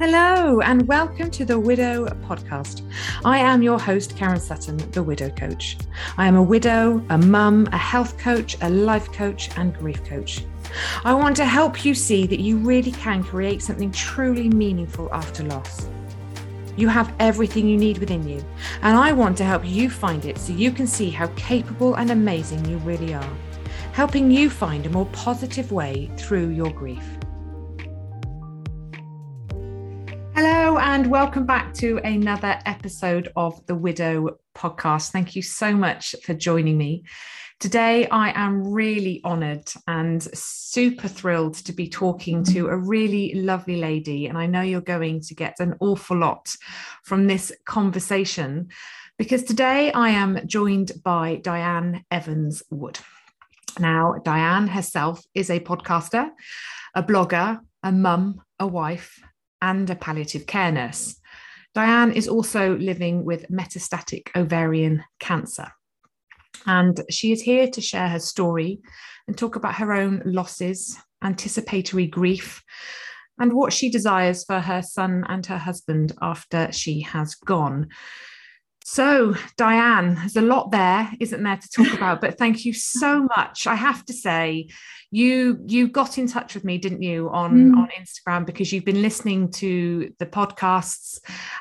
Hello, and welcome to the Widow Podcast. I am your host, Karen Sutton, the Widow Coach. I am a widow, a mum, a health coach, a life coach, and grief coach. I want to help you see that you really can create something truly meaningful after loss. You have everything you need within you, and I want to help you find it so you can see how capable and amazing you really are, helping you find a more positive way through your grief. And welcome back to another episode of the Widow podcast. Thank you so much for joining me. Today, I am really honoured and super thrilled to be talking to a really lovely lady. And I know you're going to get an awful lot from this conversation because today I am joined by Diane Evans Wood. Now, Diane herself is a podcaster, a blogger, a mum, a wife, and a palliative care nurse. Diane is also living with metastatic ovarian cancer. And she is here to share her story and talk about her own losses, anticipatory grief, and what she desires for her son and her husband after she has gone. So, Diane, there's a lot there, isn't there, to talk about? But thank you so much. I have to say, you you got in touch with me, didn't you, on mm. on Instagram because you've been listening to the podcasts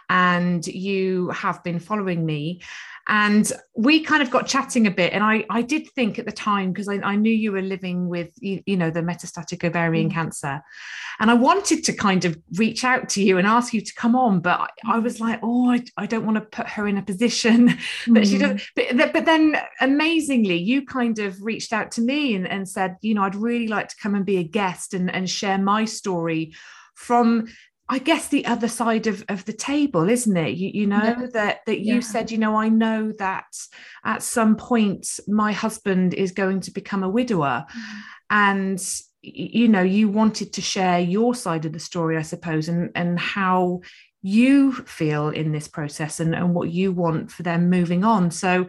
and you have been following me and we kind of got chatting a bit and i i did think at the time because I, I, knew you were living with you, you know the metastatic ovarian mm. cancer and i wanted to kind of reach out to you and ask you to come on but i, I was like oh I, I, don't want to put her in a position that mm. she doesn't. but, but then amazingly you kind of reached out to me and, and said you know i'd really like to come and be a guest and, and share my story from I guess the other side of, of the table, isn't it? You, you know, yeah. that that you yeah. said, you know, I know that at some point my husband is going to become a widower. Mm. And you know, you wanted to share your side of the story, I suppose, and and how you feel in this process and, and what you want for them moving on. So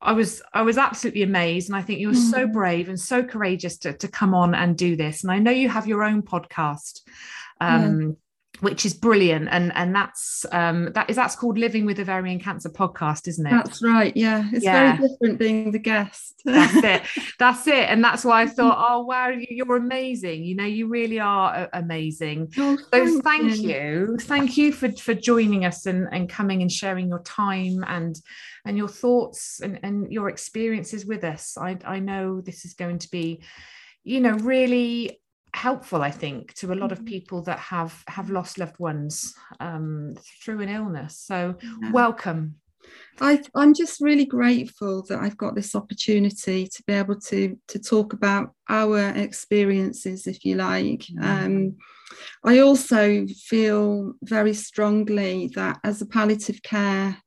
I was I was absolutely amazed, and I think you were mm. so brave and so courageous to, to come on and do this. And I know you have your own podcast. Um, which is brilliant. And and that's um that is that's called living with ovarian cancer podcast isn't it? That's right. Yeah. It's yeah. very different being the guest. That's it. That's it. And that's why i thought oh wow you're amazing. You know you really are uh, amazing. Oh, thank so thank you. you. Thank you for for joining us and and coming and sharing your time and and your thoughts and and your experiences with us. I i know this is going to be you know really helpful i think to a lot of mm-hmm. people that have have lost loved ones um, through an illness so yeah. welcome I, I'm just really grateful that I've got this opportunity to be able to to talk about our experiences, if you like. Um, I also feel very strongly that as a palliative care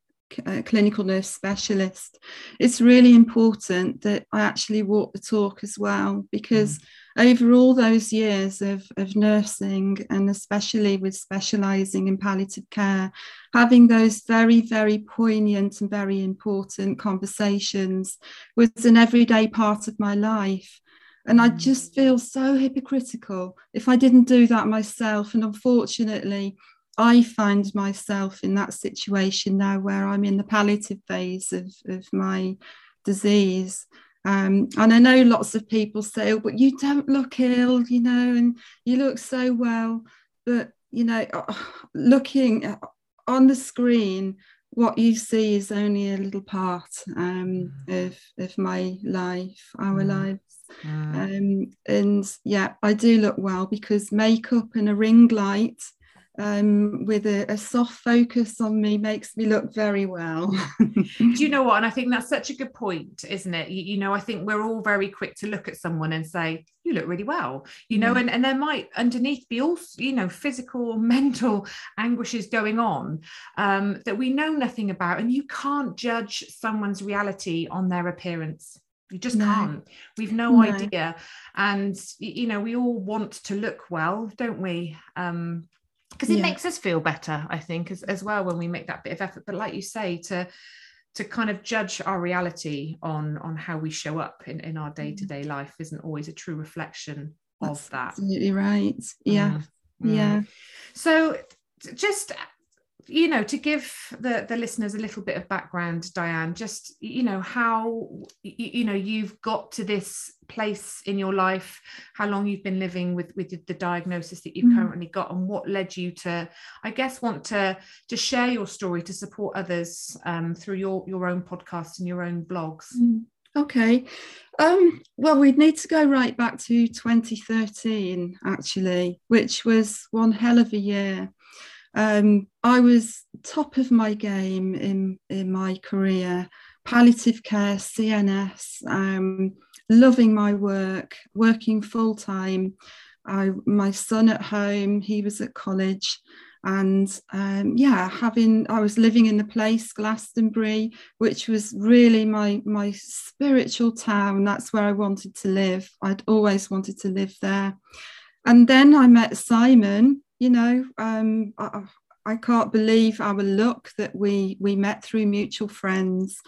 uh, clinical nurse specialist, it's really important that I actually walk the talk as well because. Mm over all those years of, of nursing and especially with specializing in palliative care having those very very poignant and very important conversations was an everyday part of my life and i mm. just feel so hypocritical if i didn't do that myself and unfortunately I find myself in that situation now where I'm in the palliative phase of, of my disease. Um, and I know lots of people say, oh, but you don't look ill, you know, and you look so well. But, you know, uh, looking on the screen, what you see is only a little part um, mm. of, of my life, our mm. lives. Mm. Um, and yeah, I do look well because makeup and a ring light um, with a, a, soft focus on me makes me look very well. Do you know what? And I think that's such a good point, isn't it? You, you, know, I think we're all very quick to look at someone and say, you look really well, you know, and, and there might underneath be all, you know, physical, mental anguishes going on um, that we know nothing about. And you can't judge someone's reality on their appearance. You just no. can't. We've no, no, idea. And, you know, we all want to look well, don't we? Um, because it yeah. makes us feel better i think as, as well when we make that bit of effort but like you say to to kind of judge our reality on on how we show up in in our day-to-day life isn't always a true reflection That's of that absolutely right yeah mm. mm. yeah so just you know to give the the listeners a little bit of background diane just you know how you, you, know you've got to this place in your life how long you've been living with with the diagnosis that you've mm. currently got and what led you to i guess want to to share your story to support others um, through your your own podcast and your own blogs mm. Okay. Um, well, we'd need to go right back to 2013, actually, which was one hell of a year. Um, I was top of my game in, in my career, palliative care, CNS, um, loving my work, working full time. my son at home, he was at college. And um, yeah, having I was living in the place Glastonbury, which was really my my spiritual town. That's where I wanted to live. I'd always wanted to live there. And then I met Simon, you know, um, I, I, can't believe our luck that we we met through mutual friends,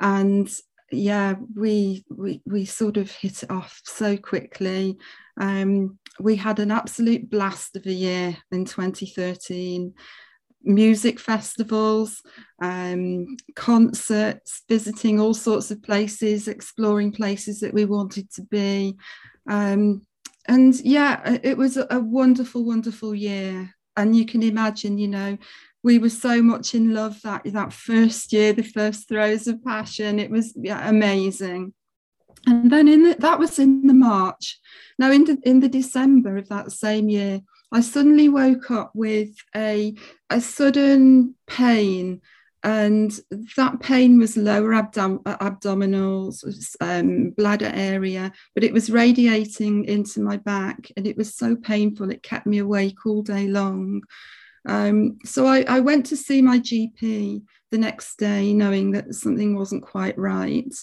and yeah, we we we sort of hit it off so quickly. Um, we had an absolute blast of a year in 2013 music festivals, um, concerts, visiting all sorts of places, exploring places that we wanted to be. Um, and yeah, it was a, wonderful, wonderful year. And you can imagine, you know, we were so much in love that that first year, the first throes of passion. It was yeah, amazing. And then in the, that was in the March. Now in the, in the December of that same year, I suddenly woke up with a, a sudden pain and that pain was lower abdom- abdominals, um, bladder area, but it was radiating into my back, and it was so painful. It kept me awake all day long. Um, so I, I, went to see my GP the next day, knowing that something wasn't quite right.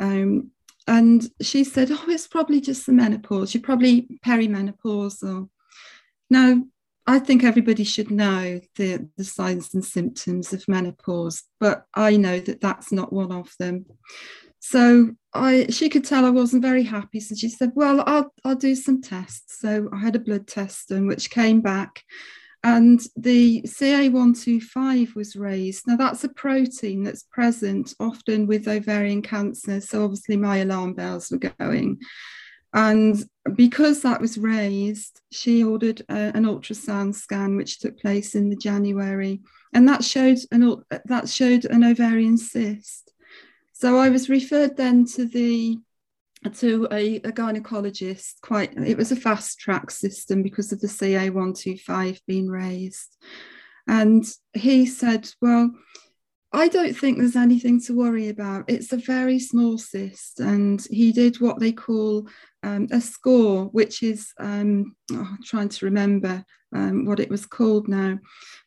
Um, and she said, "Oh, it's probably just the menopause. You're probably perimenopausal." Now, I think everybody should know the, the signs and symptoms of menopause, but I know that that's not one of them. So I, she could tell I wasn't very happy. So she said, "Well, I'll, I'll do some tests." So I had a blood test done, which came back, and the CA125 was raised. Now that's a protein that's present often with ovarian cancer. So obviously my alarm bells were going. And because that was raised, she ordered a, an ultrasound scan, which took place in the January, and that showed an that showed an ovarian cyst. So I was referred then to the to a, a gynecologist. Quite, it was a fast track system because of the CA125 being raised, and he said, "Well." I don't think there's anything to worry about. It's a very small cyst, and he did what they call um, a score, which is um, oh, trying to remember um, what it was called now,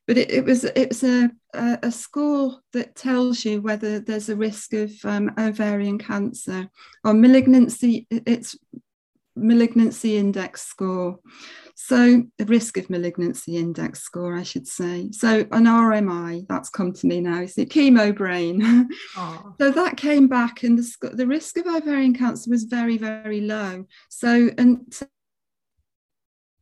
but it, it was it's a, a, a score that tells you whether there's a risk of um, ovarian cancer or malignancy. It's malignancy index score. So the risk of malignancy index score, I should say. So an RMI, that's come to me now, is it chemo brain? so that came back and the, the risk of ovarian cancer was very, very low. So, and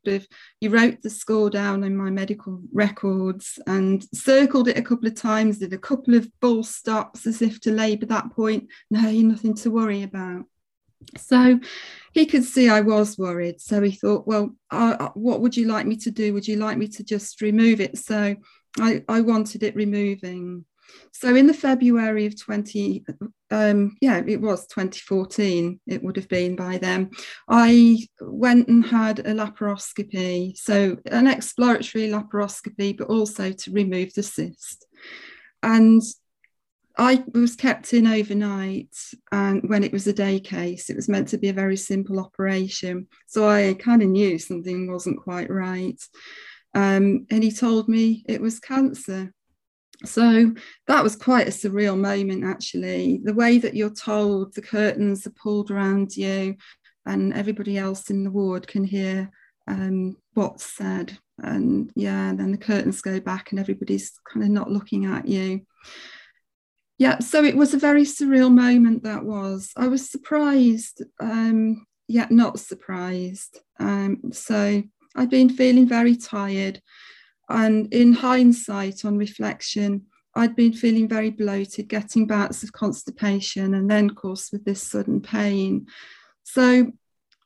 if you wrote the score down in my medical records and circled it a couple of times, did a couple of bull stops as if to labour that point. No, nothing to worry about. So he could see I was worried. So he thought, well, uh, what would you like me to do? Would you like me to just remove it? So I, I wanted it removing. So in the February of 20, um, yeah, it was 2014, it would have been by then, I went and had a laparoscopy. So an exploratory laparoscopy, but also to remove the cyst. And I was kept in overnight, and when it was a day case, it was meant to be a very simple operation. So I kind of knew something wasn't quite right. Um, and he told me it was cancer. So that was quite a surreal moment, actually. The way that you're told, the curtains are pulled around you, and everybody else in the ward can hear um, what's said. And yeah, and then the curtains go back, and everybody's kind of not looking at you yeah, so it was a very surreal moment that was. I was surprised, um, yet not surprised. Um, so I'd been feeling very tired. And in hindsight, on reflection, I'd been feeling very bloated, getting bouts of constipation, and then, of course, with this sudden pain. So,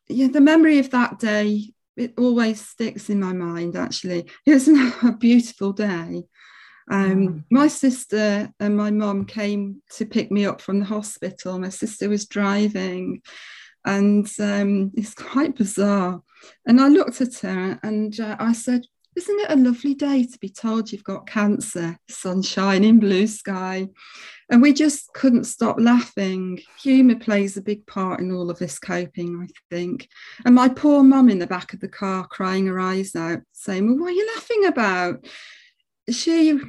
yeah, the memory of that day, it always sticks in my mind, actually. It was a beautiful day. Um, mm. My sister and my mum came to pick me up from the hospital. My sister was driving, and um, it's quite bizarre. And I looked at her and uh, I said, isn't it a lovely day to be told you've got cancer, sunshine in blue sky? And we just couldn't stop laughing. Humour plays a big part in all of this coping, I think. And my poor mum in the back of the car crying her eyes out, saying, Well, what are you laughing about? She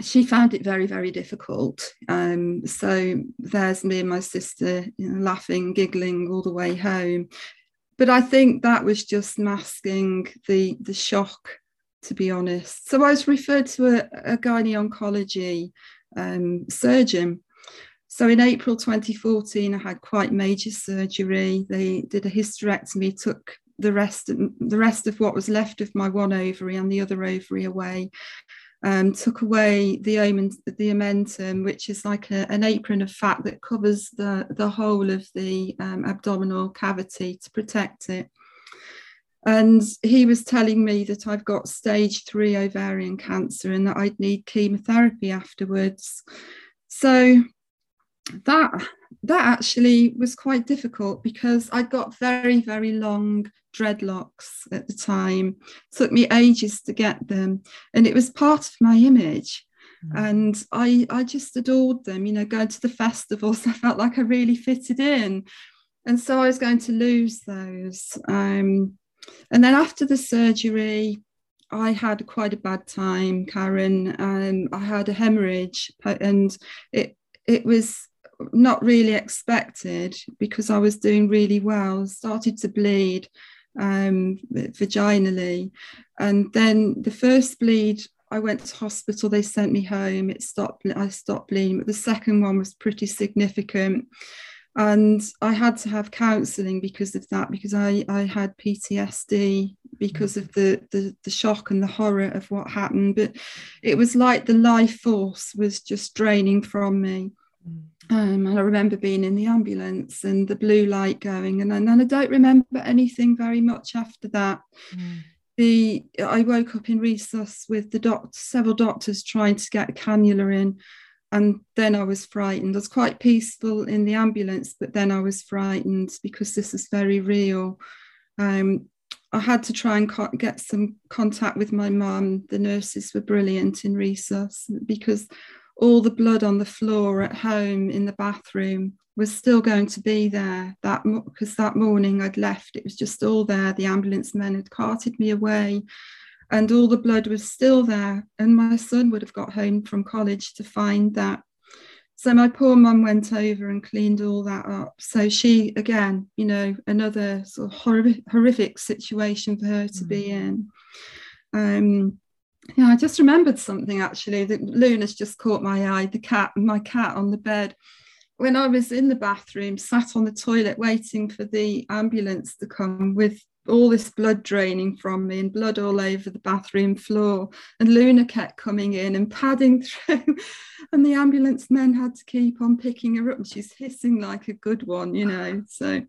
she found it very, very difficult. Um, so there's me and my sister you know, laughing, giggling all the way home but I think that was just masking the the shock, to be honest. So I was referred to a, a gynae oncology um, surgeon. So in April 2014, I had quite major surgery. They did a hysterectomy, took the rest the rest of what was left of my one ovary and the other ovary away um, took away the, omen, the omentum, which is like a, an apron of fat that covers the, the whole of the um, abdominal cavity to protect it. And he was telling me that I've got stage three ovarian cancer and that I'd need chemotherapy afterwards. So that that actually was quite difficult because I got very, very long dreadlocks at the time. It took me ages to get them. And it was part of my image. Mm. And I, I just adored them, you know, going to the festivals, I felt like I really fitted in. And so I was going to lose those. Um, and then after the surgery, I had quite a bad time, Karen. Um, I had a hemorrhage, and it it was not really expected because I was doing really well. Started to bleed um, vaginally, and then the first bleed. I went to hospital. They sent me home. It stopped. I stopped bleeding, but the second one was pretty significant, and I had to have counselling because of that. Because I I had PTSD because of the, the the shock and the horror of what happened. But it was like the life force was just draining from me. Mm. Um, and I remember being in the ambulance and the blue light going, and, and I don't remember anything very much after that. Mm. The I woke up in resus with the doctor, several doctors trying to get a cannula in, and then I was frightened. I was quite peaceful in the ambulance, but then I was frightened because this is very real. Um, I had to try and co- get some contact with my mum. The nurses were brilliant in resus because all the blood on the floor at home in the bathroom was still going to be there that because that morning I'd left it was just all there the ambulance men had carted me away and all the blood was still there and my son would have got home from college to find that. So my poor mum went over and cleaned all that up. So she again you know another sort of horrific, horrific situation for her to mm. be in. Um, yeah, I just remembered something actually that Luna's just caught my eye. The cat, my cat on the bed. When I was in the bathroom, sat on the toilet waiting for the ambulance to come with all this blood draining from me and blood all over the bathroom floor. And Luna kept coming in and padding through. and the ambulance men had to keep on picking her up. And she's hissing like a good one, you know. So,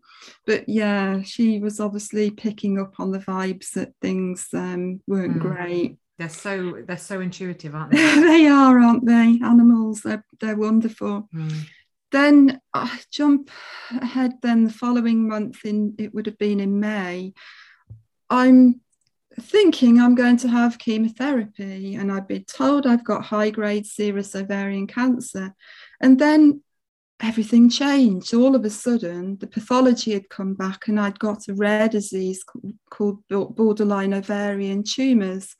but yeah, she was obviously picking up on the vibes that things um, weren't mm. great. They're so they're so intuitive, aren't they? they are, aren't they? Animals, they're they're wonderful. Mm. Then I jump ahead. Then the following month, in it would have been in May. I'm thinking I'm going to have chemotherapy, and I've been told I've got high grade serous ovarian cancer. And then everything changed. All of a sudden, the pathology had come back, and I'd got a rare disease called borderline ovarian tumours.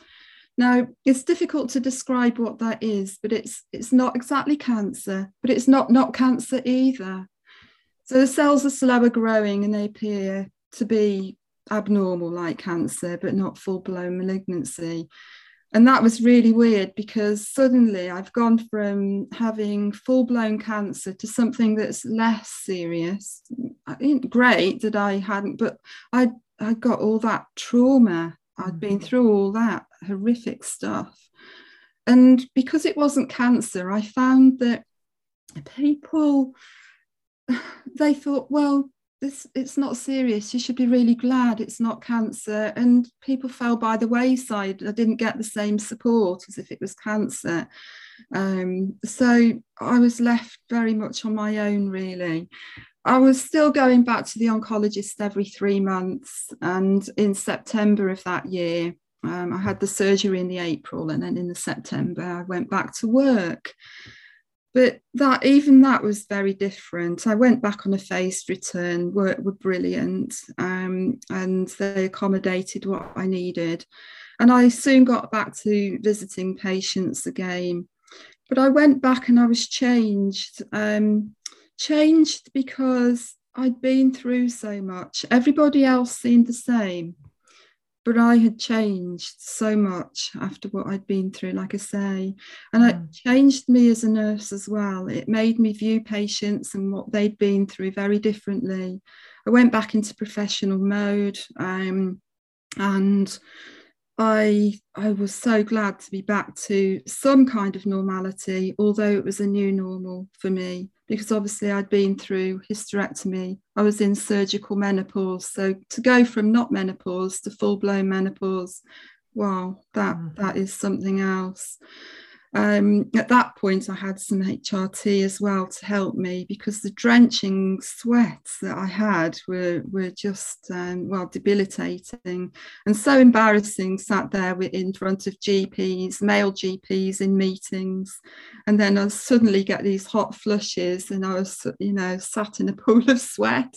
Now, it's difficult to describe what that is, but it's it's not exactly cancer, but it's not not cancer either. So the cells are slower growing and they appear to be abnormal like cancer, but not full-blown malignancy. And that was really weird because suddenly I've gone from having full blown cancer to something that's less serious. Great that I hadn't, but I I got all that trauma. I'd been through all that horrific stuff. And because it wasn't cancer, I found that people they thought, well, this it's not serious. You should be really glad it's not cancer. And people fell by the wayside. I didn't get the same support as if it was cancer. Um, so I was left very much on my own, really. I was still going back to the oncologist every three months. And in September of that year, um, I had the surgery in the April, and then in the September, I went back to work. But that even that was very different. I went back on a phased return. Work were brilliant, um, and they accommodated what I needed. And I soon got back to visiting patients again. But I went back and I was changed. Um, changed because I'd been through so much. Everybody else seemed the same, but I had changed so much after what I'd been through, like I say. And it mm. changed me as a nurse as well. It made me view patients and what they'd been through very differently. I went back into professional mode um, and I I was so glad to be back to some kind of normality, although it was a new normal for me because obviously I'd been through hysterectomy. I was in surgical menopause, so to go from not menopause to full blown menopause, wow, that mm. that is something else. Um, at that point, I had some HRT as well to help me because the drenching sweats that I had were, were just, um, well, debilitating and so embarrassing. Sat there in front of GPs, male GPs in meetings. And then I suddenly get these hot flushes and I was, you know, sat in a pool of sweat.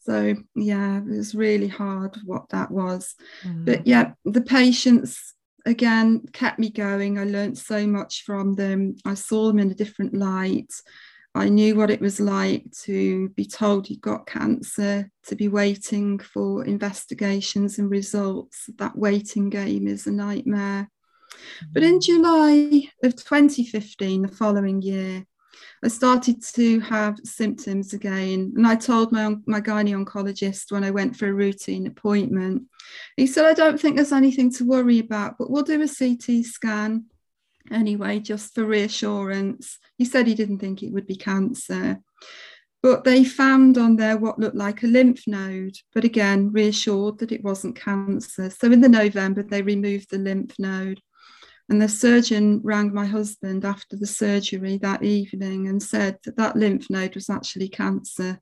So, yeah, it was really hard what that was. Mm. But yeah, the patients again kept me going. I learned so much from them. I saw them in a different light. I knew what it was like to be told you've got cancer, to be waiting for investigations and results. That waiting game is a nightmare. But in mm. July of 2015, the following year, I started to have symptoms again. And I told my, my gynae oncologist when I went for a routine appointment, he said, I don't think there's anything to worry about, but we'll do a CT scan anyway, just for reassurance. He said he didn't think it would be cancer. But they found on there what looked like a lymph node, but again, reassured that it wasn't cancer. So in the November, they removed the lymph node. And the surgeon rang my husband after the surgery that evening and said that that lymph node was actually cancer.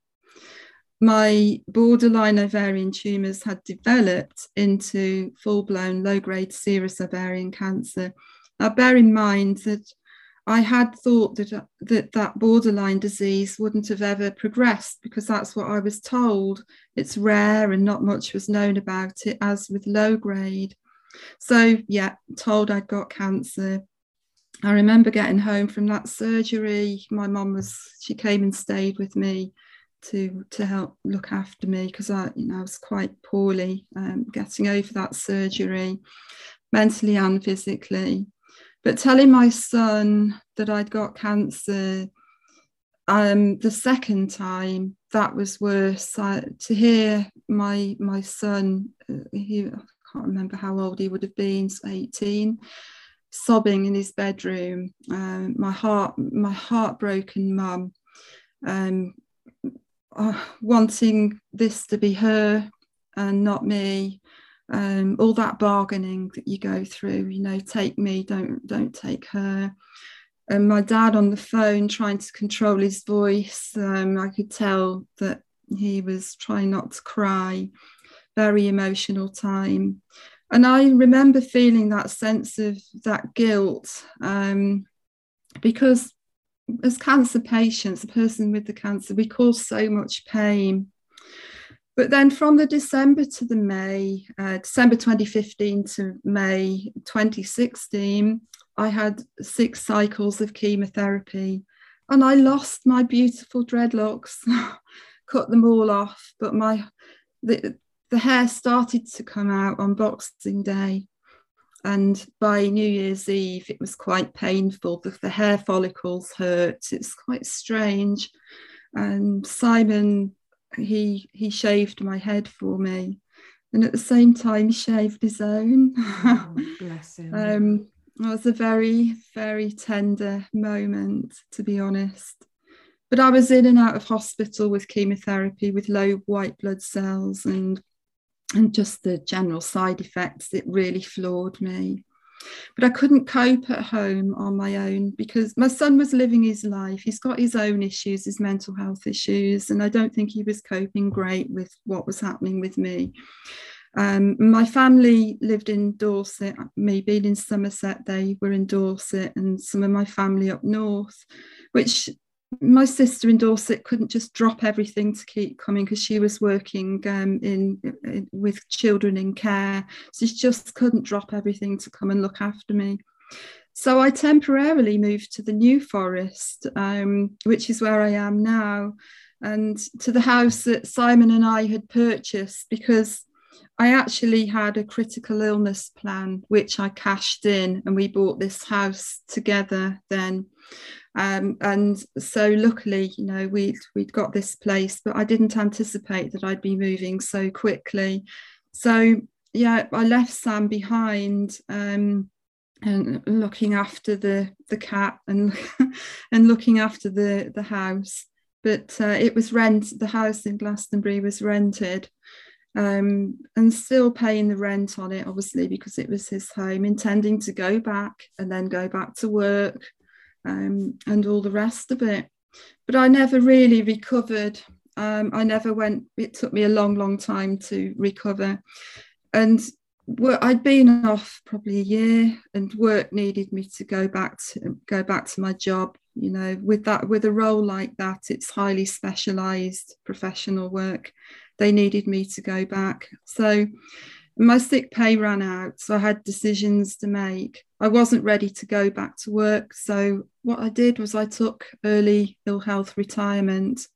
My borderline ovarian tumours had developed into full blown low grade serous ovarian cancer. Now, bear in mind that I had thought that, that that borderline disease wouldn't have ever progressed because that's what I was told. It's rare and not much was known about it, as with low grade. So, yeah, told I'd got cancer. I remember getting home from that surgery. My mum was, she came and stayed with me to to help look after me because I, you know, I was quite poorly um, getting over that surgery, mentally and physically. But telling my son that I'd got cancer um, the second time, that was worse. I, to hear my my son, uh, he can't remember how old he would have been, 18, sobbing in his bedroom. Um, my heart, my heartbroken mum, um, uh, wanting this to be her and not me. Um, all that bargaining that you go through, you know, take me, don't don't take her. And my dad on the phone trying to control his voice. Um, I could tell that he was trying not to cry very emotional time. And I remember feeling that sense of that guilt um, because as cancer patients, a person with the cancer, we cause so much pain. But then from the December to the May, uh, December 2015 to May 2016, I had six cycles of chemotherapy and I lost my beautiful dreadlocks, cut them all off. But my the, the hair started to come out on Boxing Day. And by New Year's Eve, it was quite painful. The, the hair follicles hurt. It's quite strange. And Simon, he he shaved my head for me. and at the same time he shaved his own. Oh, bless him. um, it was a very, very tender moment, to be honest. But I was in and out of hospital with chemotherapy, with low white blood cells, and and just the general side effects. It really floored me. But I couldn't cope at home on my own because my son was living his life. He's got his own issues, his mental health issues, and I don't think he was coping great with what was happening with me. Um, my family lived in Dorset, me being in Somerset, they were in Dorset, and some of my family up north, which my sister in Dorset couldn't just drop everything to keep coming because she was working um, in, in, with children in care. So she just couldn't drop everything to come and look after me. So I temporarily moved to the New Forest, um, which is where I am now, and to the house that Simon and I had purchased because I actually had a critical illness plan, which I cashed in, and we bought this house together then. Um, and so luckily, you know, we'd we'd got this place, but I didn't anticipate that I'd be moving so quickly. So yeah, I left Sam behind um, and looking after the the cat and and looking after the the house. But uh, it was rent. The house in Glastonbury was rented, um, and still paying the rent on it, obviously, because it was his home, intending to go back and then go back to work um, and all the rest of it. But I never really recovered. Um, I never went, it took me a long, long time to recover. And I'd been off probably a year and work needed me to go back to go back to my job you know with that with a role like that it's highly specialized professional work they needed me to go back so my sick pay ran out so i had decisions to make I wasn't ready to go back to work. So what I did was I took early ill health retirement,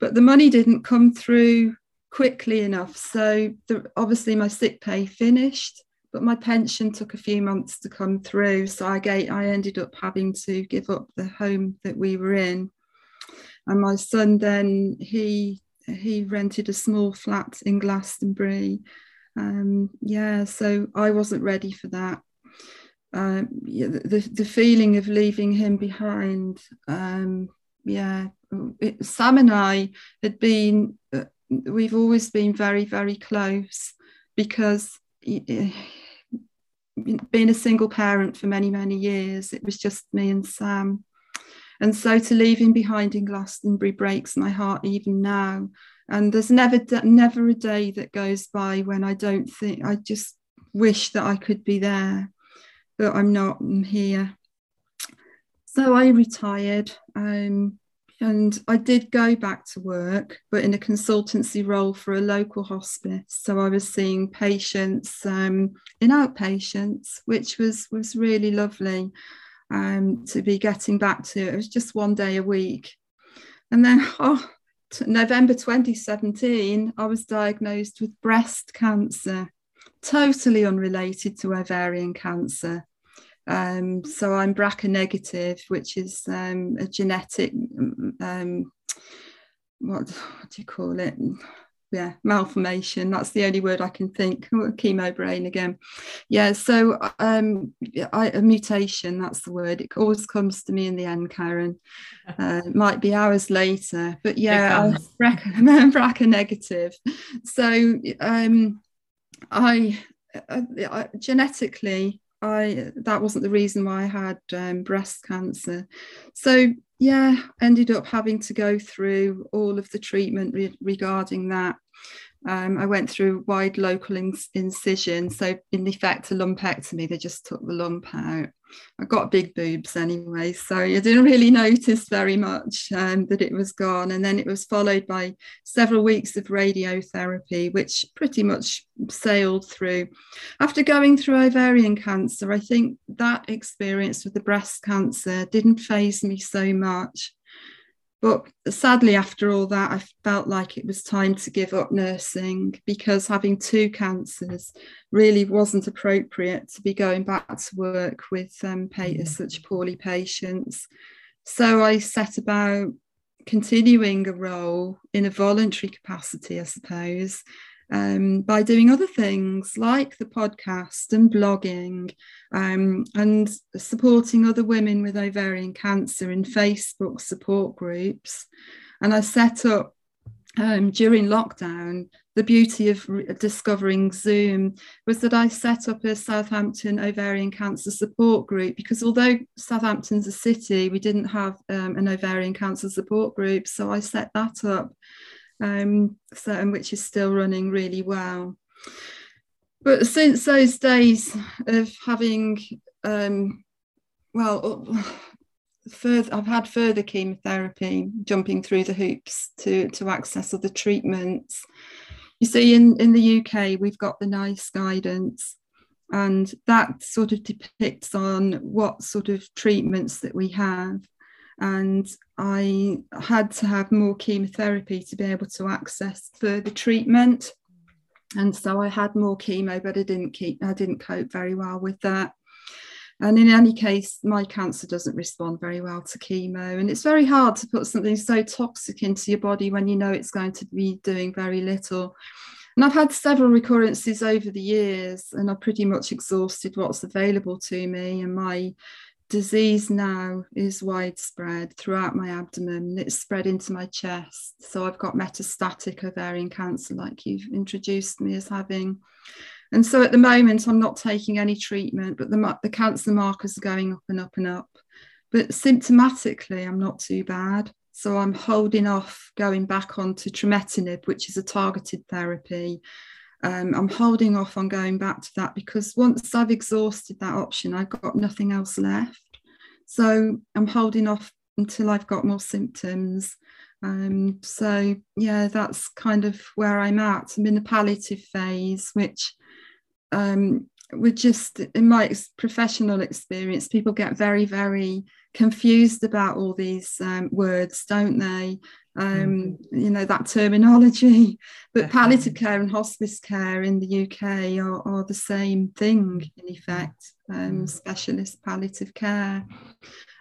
but the money didn't come through quickly enough. So the, obviously my sick pay finished, but my pension took a few months to come through. So I, gave, I ended up having to give up the home that we were in. And my son then he he rented a small flat in Glastonbury. Um, yeah, so I wasn't ready for that uh, the, the feeling of leaving him behind. Um, yeah, it, Sam and I had been, uh, we've always been very, very close because being a single parent for many, many years, it was just me and Sam. And so to leave him behind in Glastonbury breaks my heart even now. And there's never, never a day that goes by when I don't think, I just wish that I could be there but I'm not I'm here. So I retired um, and I did go back to work, but in a consultancy role for a local hospice. So I was seeing patients um, in outpatients, which was was really lovely um, to be getting back to. It was just one day a week, and then oh, t- November 2017, I was diagnosed with breast cancer totally unrelated to ovarian cancer. Um, so I'm BRCA negative, which is um, a genetic, um, what, what, do you call it? Yeah, malformation. That's the only word I can think. Chemo brain again. Yeah, so um, I, a mutation. That's the word. It always comes to me in the end, Karen. Uh, might be hours later, but yeah, I'm BRCA, BRCA negative. So um, I, uh, I genetically I that wasn't the reason why I had um, breast cancer. So yeah, ended up having to go through all of the treatment re- regarding that. Um, I went through wide local incision, so in effect a lumpectomy. They just took the lump out. I got big boobs anyway, so I didn't really notice very much um, that it was gone. And then it was followed by several weeks of radiotherapy, which pretty much sailed through. After going through ovarian cancer, I think that experience with the breast cancer didn't faze me so much. But sadly, after all that, I felt like it was time to give up nursing because having two cancers really wasn't appropriate to be going back to work with um, such poorly patients. So I set about continuing a role in a voluntary capacity, I suppose, um, by doing other things like the podcast and blogging um, and supporting other women with ovarian cancer in Facebook support groups. And I set up um, during lockdown, the beauty of re- discovering Zoom was that I set up a Southampton ovarian cancer support group because although Southampton's a city, we didn't have um, an ovarian cancer support group. So I set that up um, so, and which is still running really well. But since those days of having, um, well, further, I've had further chemotherapy, jumping through the hoops to, to access other treatments. You see, in, in the UK, we've got the NICE guidance, and that sort of depicts on what sort of treatments that we have and I had to have more chemotherapy to be able to access further treatment. And so I had more chemo, but I didn't keep I didn't cope very well with that. And in any case, my cancer doesn't respond very well to chemo. And it's very hard to put something so toxic into your body when you know it's going to be doing very little. And I've had several recurrences over the years, and I've pretty much exhausted what's available to me. And my disease now is widespread throughout my abdomen. It's spread into my chest. So I've got metastatic ovarian cancer, like you've introduced me as having. And so at the moment, I'm not taking any treatment, but the, the cancer markers are going up and up and up. But symptomatically, I'm not too bad. So I'm holding off going back onto trametinib, which is a targeted therapy, um, I'm holding off on going back to that because once I've exhausted that option, I've got nothing else left. So I'm holding off until I've got more symptoms. Um, so yeah, that's kind of where I'm at. I'm in the palliative phase, which um, we're just in my professional experience, people get very, very confused about all these um, words, don't they? Um, mm-hmm. You know, that terminology. But palliative care and hospice care in the UK are, are the same thing, in effect, um, mm. specialist palliative care.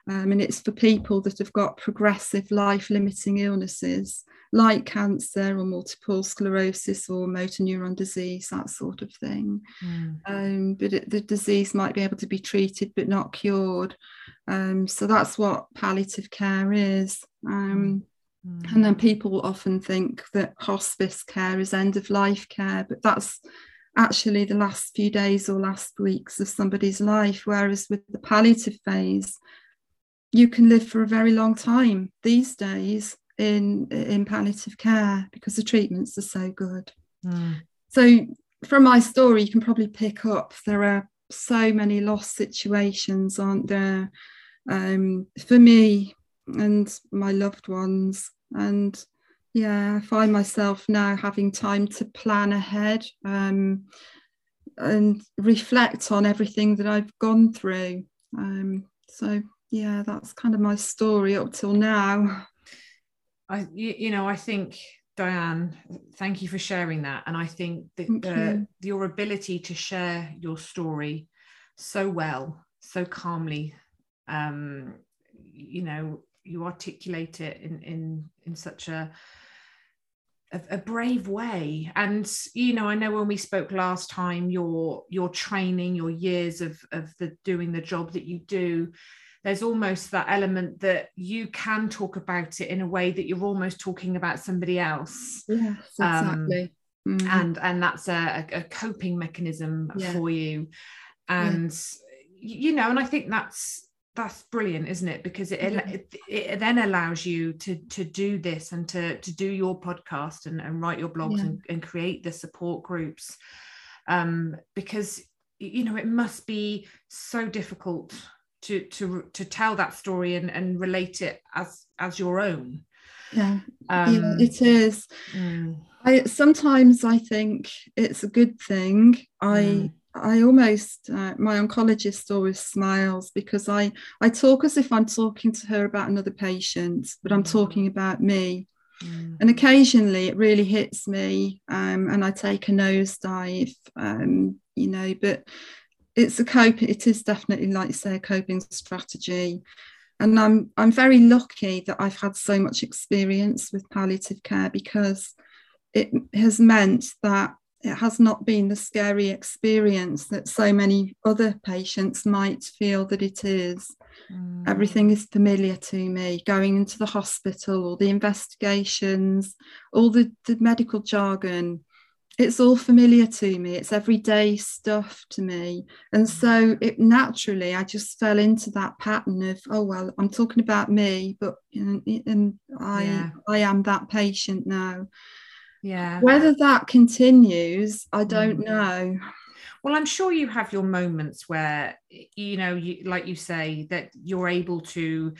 Um, and it's for people that have got progressive life limiting illnesses like cancer or multiple sclerosis or motor neuron disease, that sort of thing. Mm. Um, but it, the disease might be able to be treated but not cured. Um, so that's what palliative care is. Um, mm. And then people often think that hospice care is end of life care, but that's actually the last few days or last weeks of somebody's life. Whereas with the palliative phase, you can live for a very long time these days in in palliative care because the treatments are so good. Mm. So from my story, you can probably pick up there are so many lost situations, aren't there? Um, for me and my loved ones, and yeah, I find myself now having time to plan ahead um, and reflect on everything that I've gone through. Um, so yeah, that's kind of my story up till now. I, you, you know, I think Diane, thank you for sharing that. And I think that the, your ability to share your story so well, so calmly, um, you know, you articulate it in in in such a, a a, brave way and you know i know when we spoke last time your your training your years of of the doing the job that you do there's almost that element that you can talk about it in a way that you're almost talking about somebody else. Yes, exactly. Um, mm. And and that's a, a coping mechanism yeah. for you. And yeah. you know, and I think that's that's brilliant, isn't it? Because it, yeah. it, it then allows you to to do this and to to do your podcast and, and write your blogs and, and create the support groups. Um, because you know it must be so difficult to to to tell that story and and relate it as as your own yeah, um, yeah it is mm. i sometimes i think it's a good thing i mm. I almost uh, my oncologist always smiles because I I talk as if I'm talking to her about another patient, but I'm mm. talking about me. Mm. And occasionally it really hits me, um, and I take a nosedive, um, you know. But it's a cope it is definitely like you say a coping strategy and i'm i'm very lucky that i've had so much experience with palliative care because it has meant that it has not been the scary experience that so many other patients might feel that it is. Mm. Everything is familiar to me, going into the hospital, all the investigations, all the, the medical jargon. It's all familiar to me. It's everyday stuff to me. And so it naturally, I just fell into that pattern of, oh, well, I'm talking about me, but and I, yeah. I am that patient now. Yeah. Whether that continues, I don't mm. know. Well, I'm sure you have your moments where, you know, you, like you say, that you're able to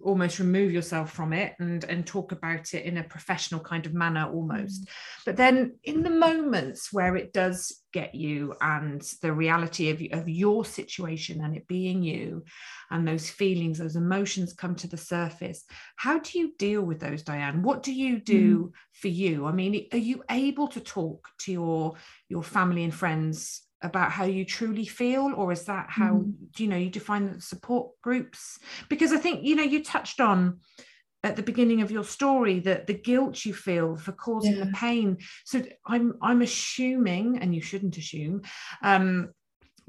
almost remove yourself from it and, and talk about it in a professional kind of manner almost. Mm. But then in the moments where it does get you and the reality of, of your situation and it being you and those feelings, those emotions come to the surface, how do you deal with those, Diane? What do you do mm. for you? I mean, are you able to talk to your your family and friends about how you truly feel or is that how mm. do you know you define the support groups because i think you know you touched on at the beginning of your story that the guilt you feel for causing yeah. the pain so i'm i'm assuming and you shouldn't assume um,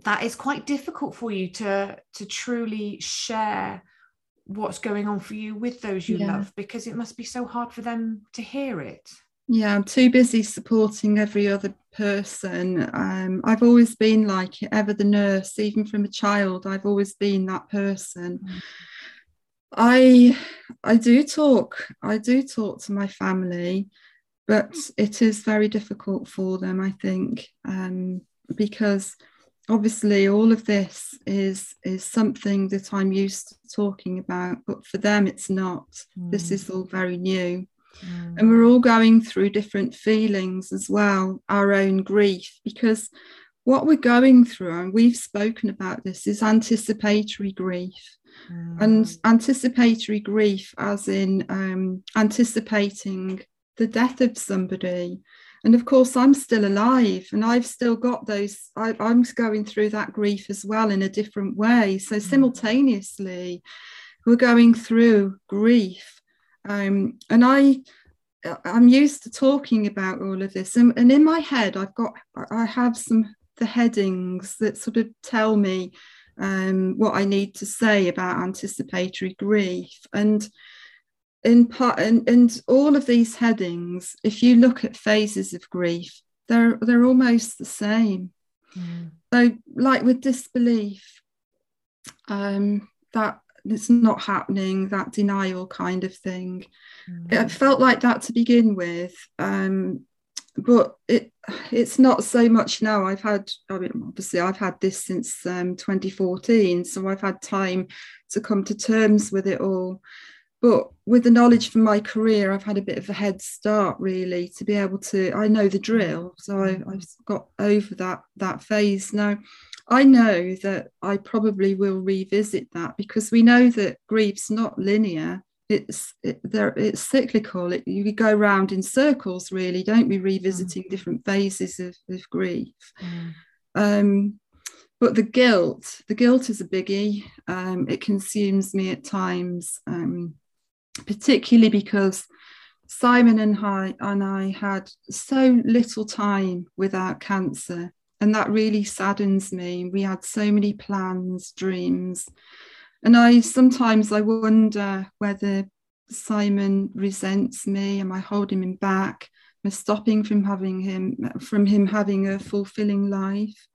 that it's quite difficult for you to to truly share what's going on for you with those you yeah. love because it must be so hard for them to hear it yeah i'm too busy supporting every other person um, i've always been like ever the nurse even from a child i've always been that person mm. i i do talk i do talk to my family but it is very difficult for them i think um, because obviously all of this is is something that i'm used to talking about but for them it's not mm. this is all very new Mm. And we're all going through different feelings as well, our own grief, because what we're going through, and we've spoken about this, is anticipatory grief. Mm. And anticipatory grief, as in um, anticipating the death of somebody. And of course, I'm still alive and I've still got those, I, am going through that grief as well in a different way. So, mm. simultaneously, we're going through grief um, and I, I'm used to talking about all of this, and, and in my head, I've got, I have some the headings that sort of tell me um, what I need to say about anticipatory grief, and in part, and, and all of these headings, if you look at phases of grief, they're they're almost the same. Mm. So, like with disbelief, um, that it's not happening that denial kind of thing. Mm. it felt like that to begin with um, but it it's not so much now. I've had i mean obviously i've had this since um, 2014 so i've had time to come to terms with it all. But with the knowledge from my career i've had a bit of a head start really to be able to i know the drill so I, have got over that that phase now I know that I probably will revisit that because we know that grief's not linear. It's it, there. It's cyclical. It, you go around in circles, really, don't we? Revisiting mm. different phases of, of grief. Mm. Um, but the guilt, the guilt is a biggie. Um, it consumes me at times, um, particularly because Simon and I and I had so little time without cancer and that really saddens me. We had so many plans dreams and i sometimes i wonder whether simon resents me. Am i holding him back? Am i stopping from having him from him having a fulfilling life?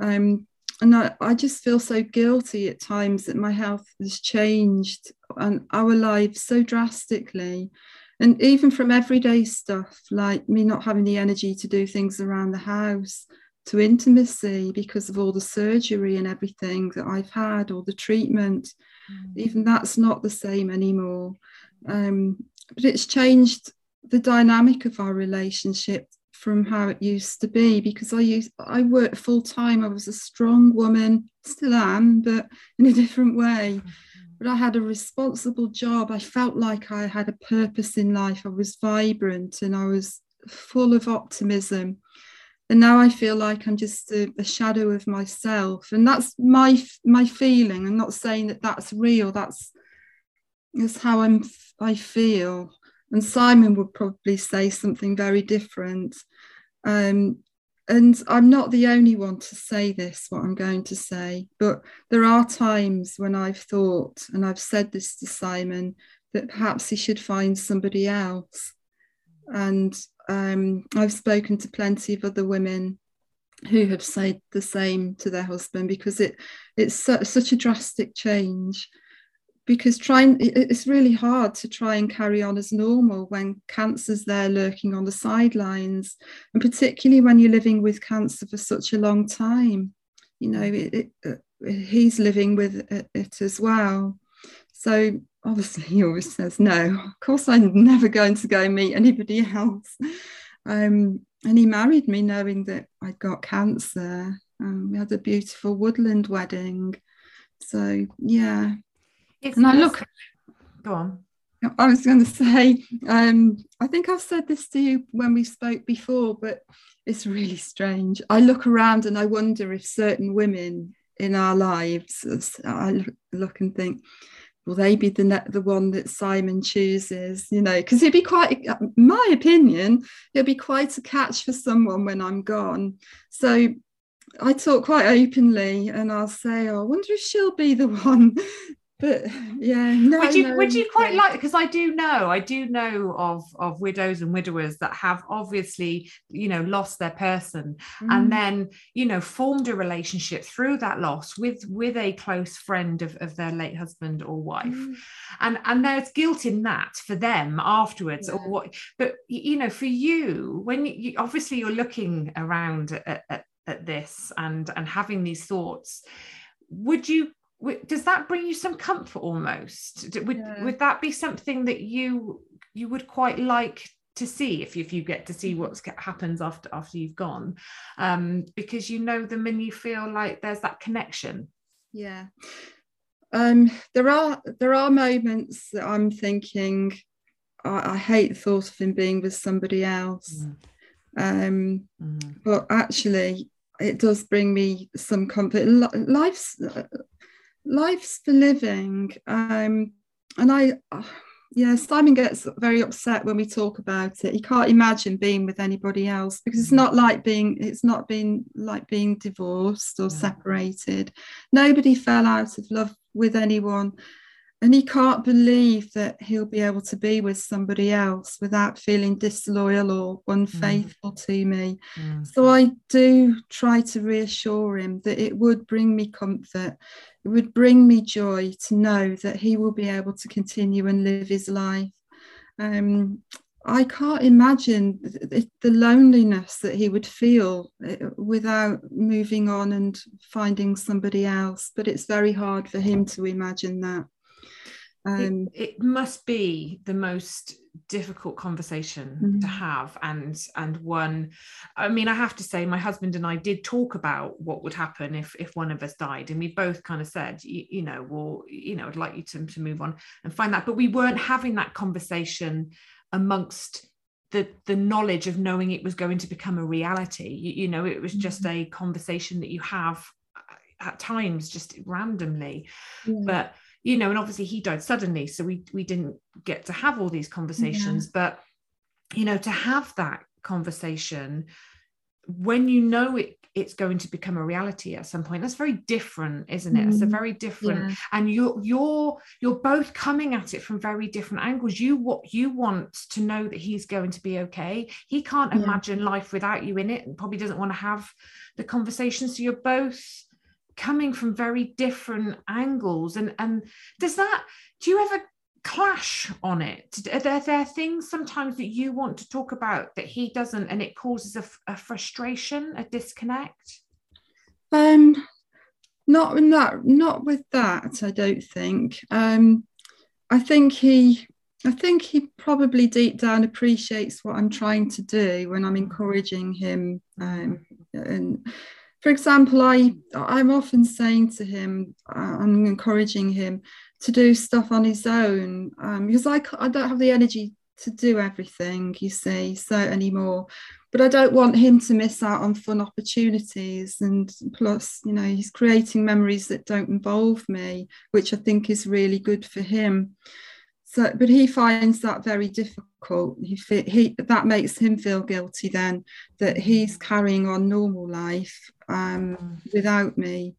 Um, and I, I just feel so guilty at times that my health has changed and our lives so drastically. And even from everyday stuff like me not having the energy to do things around the house to intimacy because of all the surgery and everything that I've had, or the treatment. Mm. Even that's not the same anymore. Um, but it's changed the dynamic of our relationship from how it used to be because I used I worked full time. I was a strong woman, still am, but in a different way. Mm-hmm. But I had a responsible job. I felt like I had a purpose in life. I was vibrant and I was full of optimism and now I feel like I'm just a, a, shadow of myself, and that's my my feeling. I'm not saying that that's real. That's that's how I'm. I feel, and Simon would probably say something very different. Um, and I'm not the only one to say this, what I'm going to say, but there are times when I've thought, and I've said this to Simon, that perhaps he should find somebody else. And um, I've spoken to plenty of other women who have said the same to their husband because it it's su- such a drastic change. Because trying it's really hard to try and carry on as normal when cancer's there lurking on the sidelines and particularly when you're living with cancer for such a long time. You know it, it, uh, he's living with it, it, as well. So obviously he always says no of course i'm never going to go meet anybody else um, and he married me knowing that i'd got cancer um, we had a beautiful woodland wedding so yeah it's and I look. Go on. I was going to say, um, I think I've said this to you when we spoke before, but it's really strange. I look around and I wonder if certain women in our lives, I look and think, will they be the the one that Simon chooses? You know, because it'd be quite, my opinion, it'd be quite a catch for someone when I'm gone. So I talk quite openly, and I'll say, oh, I wonder if she'll be the one but yeah no, would you no, would you quite like because i do know i do know of of widows and widowers that have obviously you know lost their person mm. and then you know formed a relationship through that loss with with a close friend of, of their late husband or wife mm. and and there's guilt in that for them afterwards yeah. or what but you know for you when you obviously you're looking around at, at, at this and and having these thoughts would you does that bring you some comfort almost? Would yeah. would that be something that you you would quite like to see if you, if you get to see what happens after after you've gone? Um, because you know them and you feel like there's that connection. Yeah. Um, there are there are moments that I'm thinking I, I hate the thought of him being with somebody else. Mm. Um, mm. but actually it does bring me some comfort. Life's life's for living. Um, and I, yeah, Simon gets very upset when we talk about it. He can't imagine being with anybody else because it's not like being, it's not been like being divorced or separated. Nobody fell out of love with anyone and he can't believe that he'll be able to be with somebody else without feeling disloyal or unfaithful mm. to me. Mm. So I do try to reassure him that it would bring me comfort, it would bring me joy to know that he will be able to continue and live his life. Um, I can't imagine the, the loneliness that he would feel uh, without moving on and finding somebody else, but it's very hard for him to imagine that. Um, it, it, must be the most difficult conversation mm-hmm. to have and and one i mean i have to say my husband and i did talk about what would happen if if one of us died and we both kind of said you, you know well you know i'd like you to, to move on and find that but we weren't having that conversation amongst the the knowledge of knowing it was going to become a reality you, you know it was just mm-hmm. a conversation that you have at times just randomly yeah. but you know and obviously he died suddenly so we we didn't get to have all these conversations yeah. but you know to have that conversation when you know it it's going to become a reality at some point that's very different isn't it it's a mm-hmm. very different yeah. and you're you're you're both coming at it from very different angles you what you want to know that he's going to be okay he can't yeah. imagine life without you in it and probably doesn't want to have the conversation so you're both coming from very different angles. And and does that do you ever clash on it? Are there, there things sometimes that you want to talk about that he doesn't and it causes a, a frustration a disconnect? Um not not not with that i don't think. Um i think he I think he probably deep down appreciates what I'm trying to do when I'm encouraging him um, and for example, I I'm often saying to him, uh, I'm encouraging him to do stuff on his own um, because I I don't have the energy to do everything. You see, so anymore. But I don't want him to miss out on fun opportunities. And plus, you know, he's creating memories that don't involve me, which I think is really good for him. So but he finds that very difficult. He, he that makes him feel guilty then that he's carrying on normal life um, mm. without me.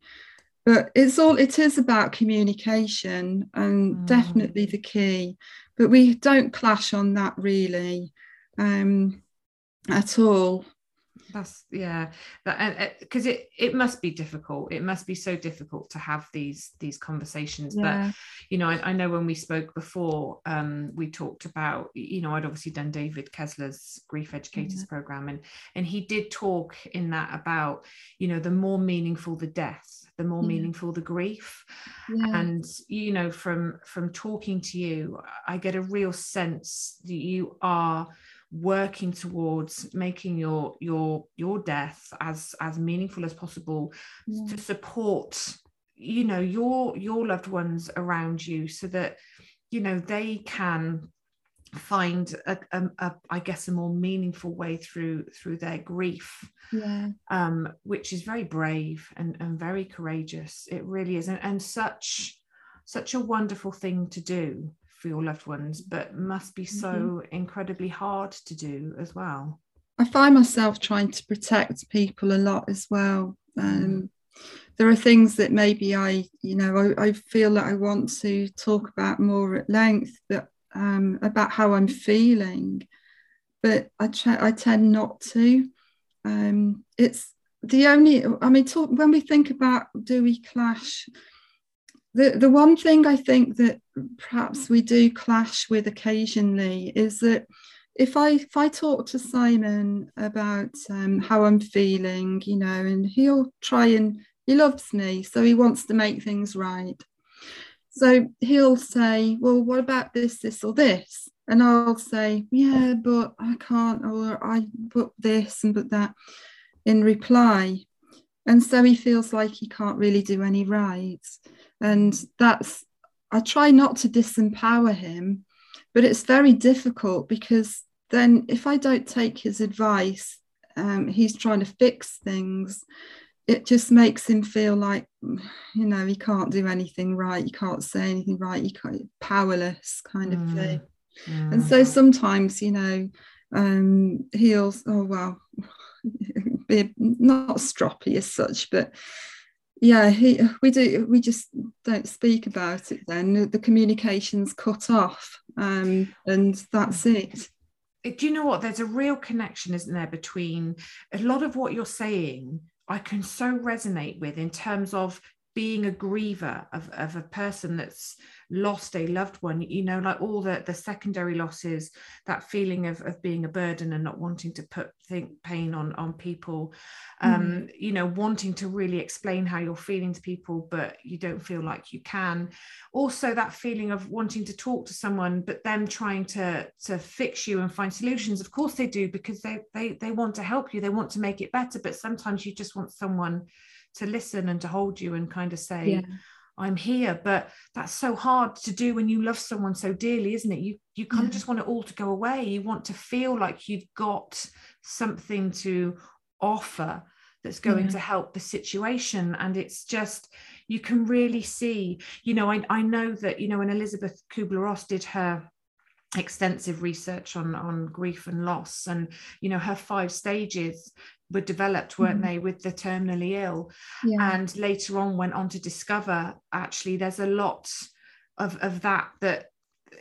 But it's all it is about communication and mm. definitely the key. But we don't clash on that really um, at all that's yeah that because uh, it it must be difficult it must be so difficult to have these these conversations yeah. but you know I, I, know when we spoke before um we talked about you know i'd obviously done david kessler's grief educators yeah. program and and he did talk in that about you know the more meaningful the death the more yeah. meaningful the grief and you know from from talking to you i get a real sense that you are working towards making your your your death as as meaningful as possible yeah. to support you know your your loved ones around you so that you know they can find a, a, a I guess a more meaningful way through through their grief yeah. um which is very brave and, and very courageous. It really is. And, and such such a wonderful thing to do for your loved ones, but must be so mm-hmm. incredibly hard to do as well. I find myself trying to protect people a lot as well. Um, mm. There are things that maybe I, you know, I, I, feel that I want to talk about more at length, but um, about how I'm feeling, but I, try, I tend not to. Um, it's the only, I mean, talk, when we think about do we clash, the, the one thing I think that perhaps we do clash with occasionally is that if I if I talk to Simon about um, how I'm feeling, you know, and he'll try and he loves me, so he wants to make things right. So he'll say, "Well, what about this, this, or this?" And I'll say, "Yeah, but I can't," or "I put this and put that." In reply, and so he feels like he can't really do any right and that's i try not to disempower him but it's very difficult because then if i don't take his advice um, he's trying to fix things it just makes him feel like you know he can't do anything right he can't say anything right You can't powerless kind of mm. thing mm. and so sometimes you know um he'll oh well be not stroppy as such but yeah he, we do we just don't speak about it then. The communication's cut off um, and that's it. Do you know what? There's a real connection isn't there between a lot of what you're saying i can so resonate with in terms of being a griever of, of a person that's lost a loved one you know like all the the secondary losses that feeling of, of being a burden and not wanting to put think pain on on people um mm. you know wanting to really explain how you're feeling to people but you don't feel like you can also that feeling of wanting to talk to someone but them trying to to fix you and find solutions of course they do because they they they want to help you they want to make it better but sometimes you just want someone to listen and to hold you and kind of say yeah. I'm here. But that's so hard to do when you love someone so dearly, isn't it? You you kind yeah. of just want it all to go away. You want to feel like you've got something to offer that's going yeah. to help the situation. And it's just you can really see, you know, I, I know that, you know, when elisabeth Kubler-Ross did her extensive research on on grief and loss and you know her five stages were developed weren't mm-hmm. they with the terminally ill yeah. and later on went on to discover actually there's a lot of of that that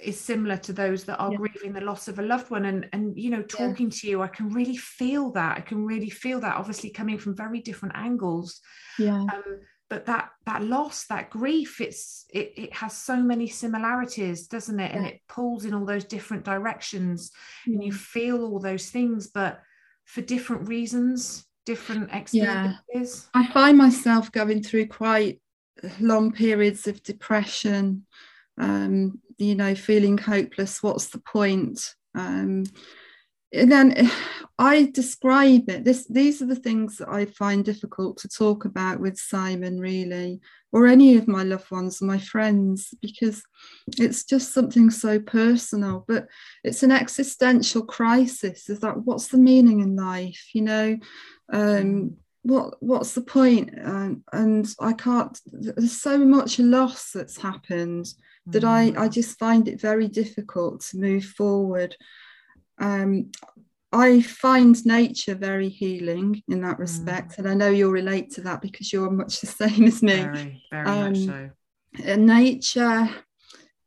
is similar to those that are yeah. grieving the loss of a loved one and and you know talking yeah. to you i can really feel that i can really feel that obviously coming from very different angles yeah um, but that that loss that grief it's it, it has so many similarities doesn't it? Yeah. and it pulls in all those different directions and you feel all those things but for different reasons different experiences. Yeah. i find myself going through quite long periods of depression um you know feeling hopeless. What's the point? Um then I describe it. This these are the things that I find difficult to talk about with Simon, really, or any of my loved ones, my friends, because it's just something so personal. But it's an existential crisis. Is that what's the meaning in life? You know, um, what what's the point? Um, and I can't. There's so much loss that's happened that mm. I, I just find it very difficult to move forward. Um, I find nature very healing in that respect, mm. and I know you'll relate to that because you're much the same as me. Very, very um, much so. Nature,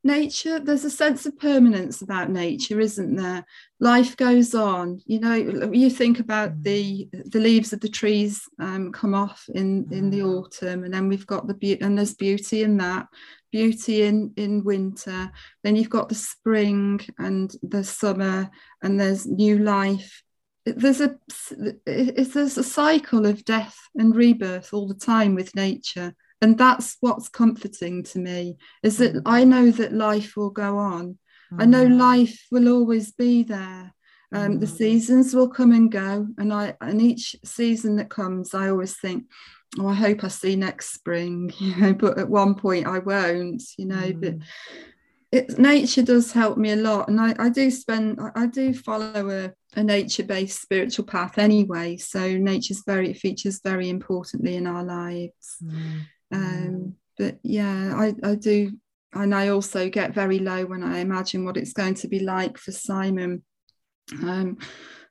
nature. There's a sense of permanence about nature, isn't there? Life goes on. You know, you think about mm. the the leaves of the trees um, come off in mm. in the mm. autumn, and then we've got the beauty, and there's beauty in that beauty in in winter then you've got the spring and the summer and there's new life there's a it's there's a cycle of death and rebirth all the time with nature and that's what's comforting to me is that mm. i know that life will go on mm. i know mm. life will always be there um, mm. the seasons will come and go and i and each season that comes i always think oh, I hope I see next spring, you know, but at one point I won't, you know, mm. but it, nature does help me a lot. And I, I do spend, I, I do follow a, a nature-based spiritual path anyway. So nature's very, features very importantly in our lives. Mm. Um, but yeah, I, I do, and I also get very low when I imagine what it's going to be like for Simon um,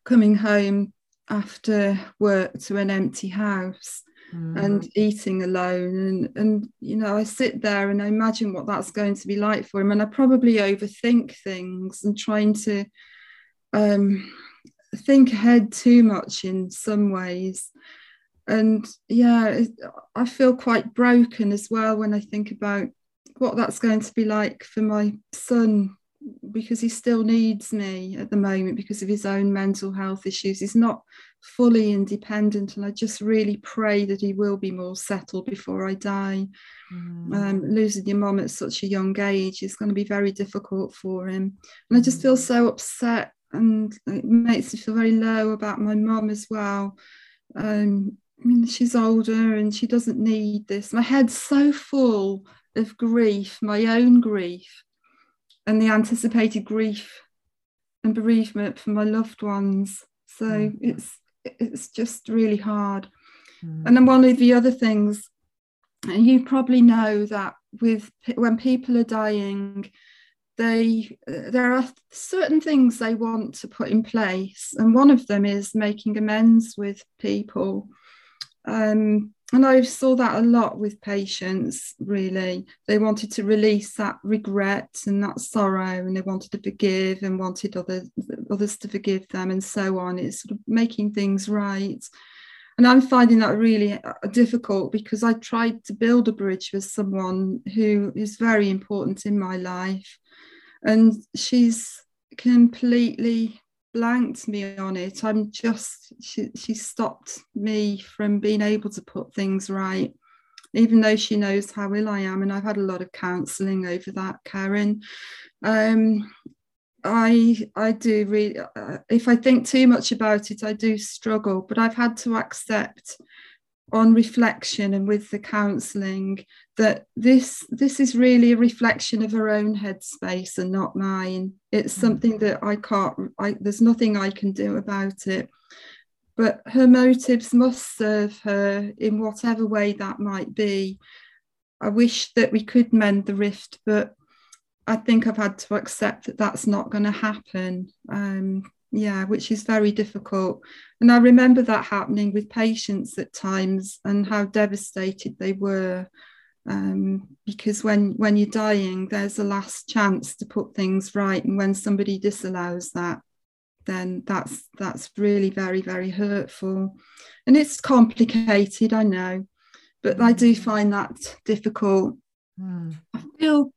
coming home after work to an empty house mm. and eating alone and and you know I sit there and I imagine what that's going to be like for him and I probably overthink things and trying to um, think ahead too much in some ways and yeah I feel quite broken as well when I think about what that's going to be like for my son because he still needs me at the moment because of his own mental health issues. He's not fully independent, and I just really pray that he will be more settled before I die. Mm. Um, losing your mom at such a young age is going to be very difficult for him, and I just feel mm. so upset, and it makes me feel very low about my mom as well. Um, I mean, she's older and she doesn't need this. My head's so full of grief, my own grief and the anticipated grief and bereavement for my loved ones. So mm. it's it's just really hard. Mm. And then one of the other things, and you probably know that with when people are dying, they there are certain things they want to put in place, and one of them is making amends with people. Um, and I saw that a lot with patients, really. They wanted to release that regret and that sorrow, and they wanted to forgive and wanted others, others to forgive them, and so on. It's sort of making things right. And I'm finding that really uh, difficult because I tried to build a bridge with someone who is very important in my life. And she's completely blanked me on it. I'm just, she, she stopped me from being able to put things right, even though she knows how ill I am. And I've had a lot of counselling over that, Karen. Um, I I do really, uh, if I think too much about it, I do struggle, but I've had to accept on reflection and with the counselling that this this is really a reflection of her own headspace and not mine. It's mm. something that i can't I, there's nothing i can do about it. But her motives must serve her in whatever way that might be. I wish that we could mend the rift but i think i've had to accept that that's not going to happen. Um, yeah which is very difficult. And i remember that happening with patients at times and how devastated they were um, because when when you're dying there's a last chance to put things right. And when somebody disallows that then that's that's really very very hurtful. And it's complicated i know but i do mm. find that difficult. Mm. i feel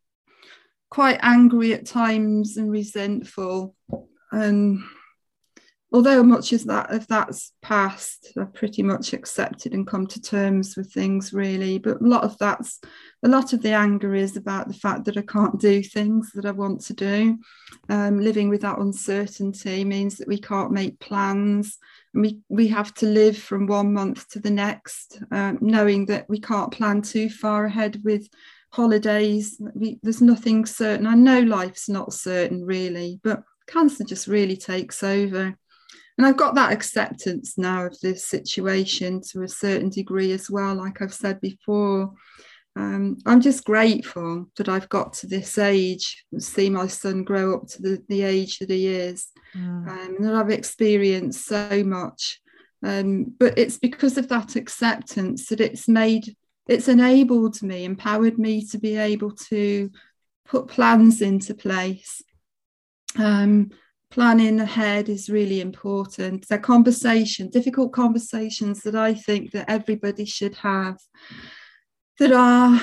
quite angry at times and resentful. And although much as that if that's past i've pretty much accepted and come to terms with things really. But a lot of that's a lot of the anger is about the fact that i can't do things that i want to do. Um, living with that uncertainty means that we can't make plans. And we we have to live from one month to the next um, knowing that we can't plan too far ahead with holidays. We, there's nothing certain. I know life's not certain really but cancer just really takes over and I've got that acceptance now of this situation to a certain degree as well, like I've said before. um, I'm just grateful that I've got to this age, and see my son grow up to the, the age that he is, mm. um, and that I've experienced so much. Um, but it's because of that acceptance that it's made, it's enabled me, empowered me to be able to put plans into place. Planning ahead is really important. They're conversation, difficult conversations that I think that everybody should have that are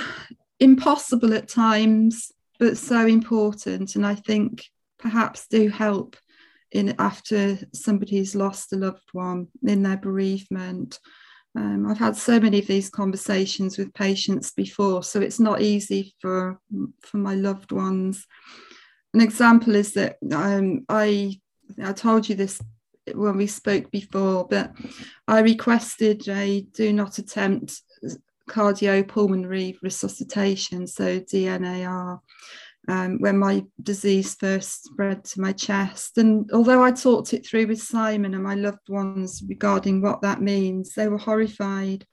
impossible at times, but so important. And I think perhaps do help in after somebody's lost a loved one in their bereavement. Um, I've had so many of these conversations with patients before, so it's not easy for for my loved ones. An example is that um, I I told you this when we spoke before, but I requested a do not attempt cardiopulmonary resuscitation, so DNAR, um, when my disease first spread to my chest. And although I talked it through with Simon and my loved ones regarding what that means, they were horrified.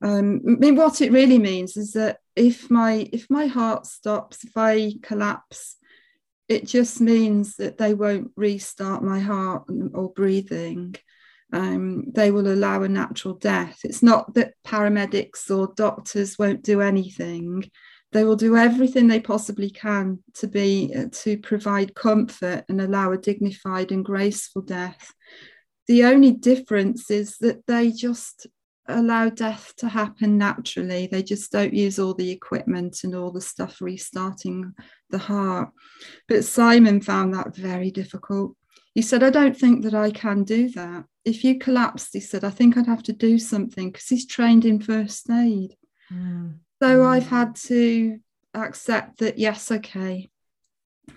Um, I mean, what it really means is that if my if my heart stops, if I collapse, it just means that they won't restart my heart or breathing um, they will allow a natural death. It's not that paramedics or doctors won't do anything. They will do everything they possibly can to be uh, to provide comfort and allow a dignified and graceful death. The only difference is that they just allow death to happen naturally. They just don't use all the equipment and all the stuff restarting the heart. But Simon found that very difficult. He said, I don't think that I can do that if you collapsed, he said, I think I'd have to do something because he's trained in first aid. Mm. So mm. I've had to accept that, yes, okay,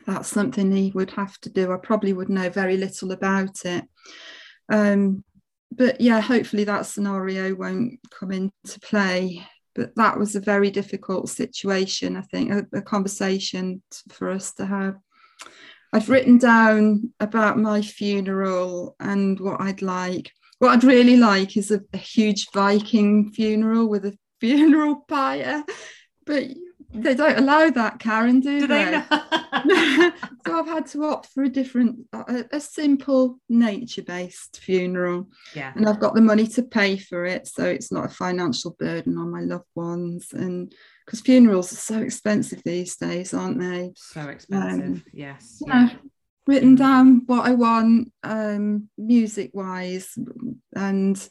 that's something he would have to do. I probably would know very little about it. Um, but yeah, hopefully that scenario won't come into play. But that was a very difficult situation, I think, a, a conversation for us to have. I've written down about my funeral and what I'd like. What I'd really like is a, a huge Viking funeral with a funeral pyre, but they don't allow that, Karen, do, do they? they so I've had to opt for a different, a, a simple nature-based funeral. Yeah. And I've got the money to pay for it, so it's not a financial burden on my loved ones. And because funerals are so expensive these days, aren't they? So expensive, um, yes. Yeah. Written down what I want, um, music wise, and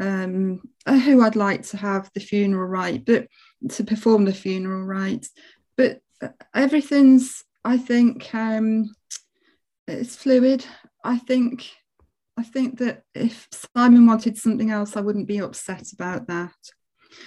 um, who I'd like to have the funeral right, but to perform the funeral rites. But uh, everything's, I think, um, it's fluid. I think, I think that if Simon wanted something else, I wouldn't be upset about that.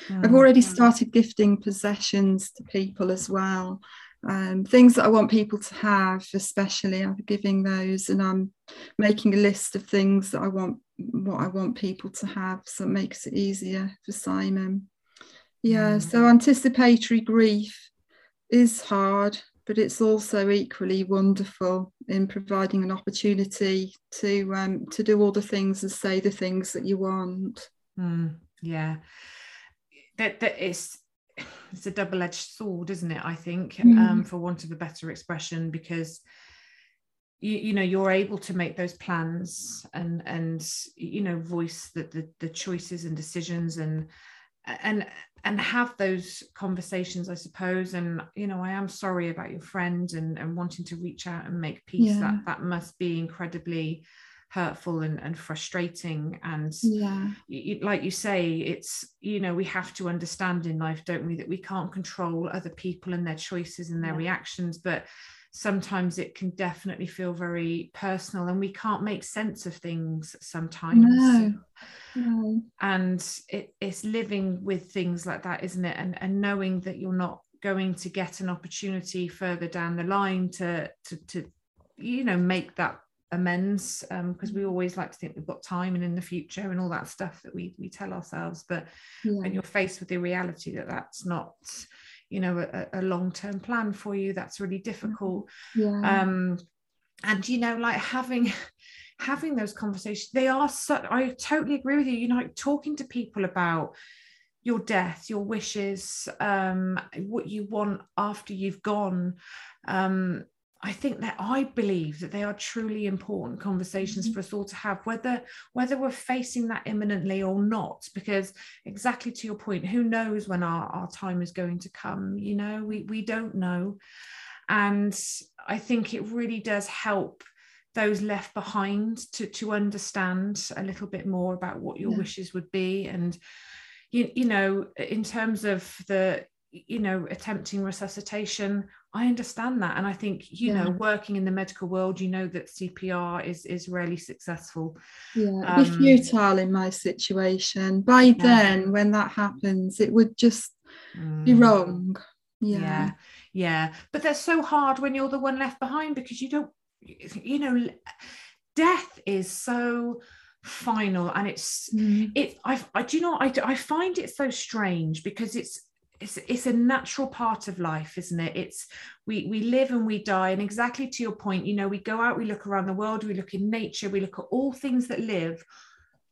Mm. I've already started gifting possessions to people as well. Um, things that I want people to have, especially, I'm giving those, and I'm making a list of things that I want, what I want people to have, so it makes it easier for Simon. Yeah, mm. so anticipatory grief is hard, but it's also equally wonderful in providing an opportunity to um, to do all the things and say the things that you want. Mm, yeah that that is it's a double-edged sword isn't it i think mm. um, for want of a better expression because you, you know you're able to make those plans and and you know voice the, the the choices and decisions and and and have those conversations i suppose and you know i am sorry about your friend and and wanting to reach out and make peace yeah. that that must be incredibly hurtful and, and frustrating and yeah you, like you say it's you know we have to understand in life don't we that we can't control other people and their choices and their yeah. reactions but sometimes it can definitely feel very personal and we can't make sense of things sometimes no. No. and it, it's living with things like that isn't it and, and knowing that you're not going to get an opportunity further down the line to to, to you know make that amends because um, we always like to think we've got time and in the future and all that stuff that we we tell ourselves but yeah. when you're faced with the reality that that's not you know a, a long-term plan for you that's really difficult yeah. um and you know like having having those conversations they are so i totally agree with you you know like talking to people about your death, your wishes, um, what you want after you've gone. Um, I think that I believe that they are truly important conversations mm-hmm. for us all to have, whether whether we're facing that imminently or not. Because exactly to your point, who knows when our, our time is going to come? You know, we we don't know. And I think it really does help those left behind to to understand a little bit more about what your yeah. wishes would be and you, you know in terms of the you know attempting resuscitation i understand that and i think you yeah. know working in the medical world you know that cpr is is rarely successful yeah um, be futile in my situation by yeah. then when that happens it would just mm. be wrong yeah. yeah yeah but that's so hard when you're the one left behind because you don't you know death is so final and it's mm. it I, I do you know I, I find it so strange because it's it's it's a natural part of life isn't it it's we we live and we die and exactly to your point you know we go out we look around the world we look in nature we look at all things that live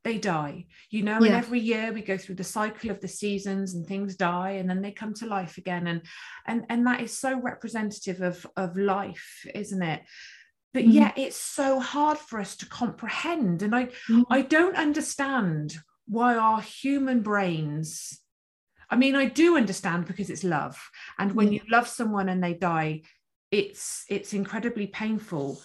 they die you know yeah. and every year we go through the cycle of the seasons and things die and then they come to life again and and and that is so representative of of life isn't it but mm. yet it's so hard for us to comprehend and i mm. i don't understand why our human brains i mean i do understand because it's love and when you love someone and they die it's it's incredibly painful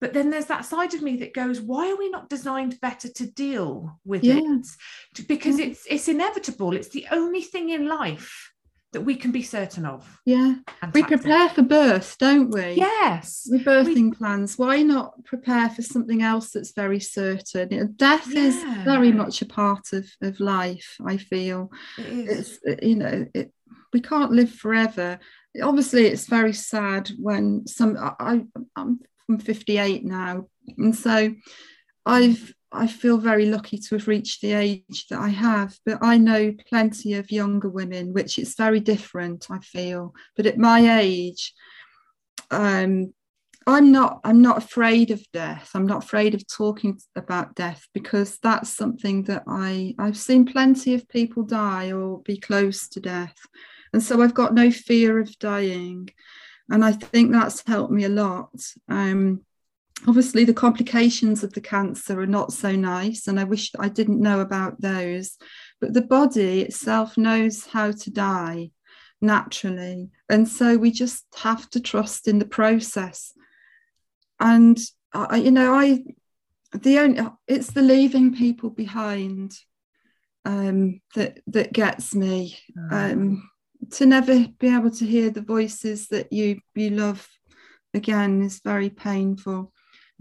but then there's that side of me that goes why are we not designed better to deal with yeah. it because yeah. it's it's inevitable it's the only thing in life that we can be certain of. Yeah. We prepare for birth, don't we? Yes. With birthing we... plans. Why not prepare for something else that's very certain? Death yeah. is very much a part of, of life, I feel. It is. It's, you know, it, we can't live forever. Obviously, it's very sad when some, I, I'm, I'm 58 now. And so I've I feel very lucky to have reached the age that I have, but I know plenty of younger women, which is very different, I feel. But at my age, um, I'm not I'm not afraid of death. I'm not afraid of talking about death because that's something that I I've seen plenty of people die or be close to death. And so I've got no fear of dying. And I think that's helped me a lot. Um, obviously the complications of the cancer are not so nice and i wish i didn't know about those. But the body itself knows how to die naturally and so we just have to trust in the process. And I, you know i the only it's the leaving people behind um, that that gets me mm. um, to never be able to hear the voices that you you love again is very painful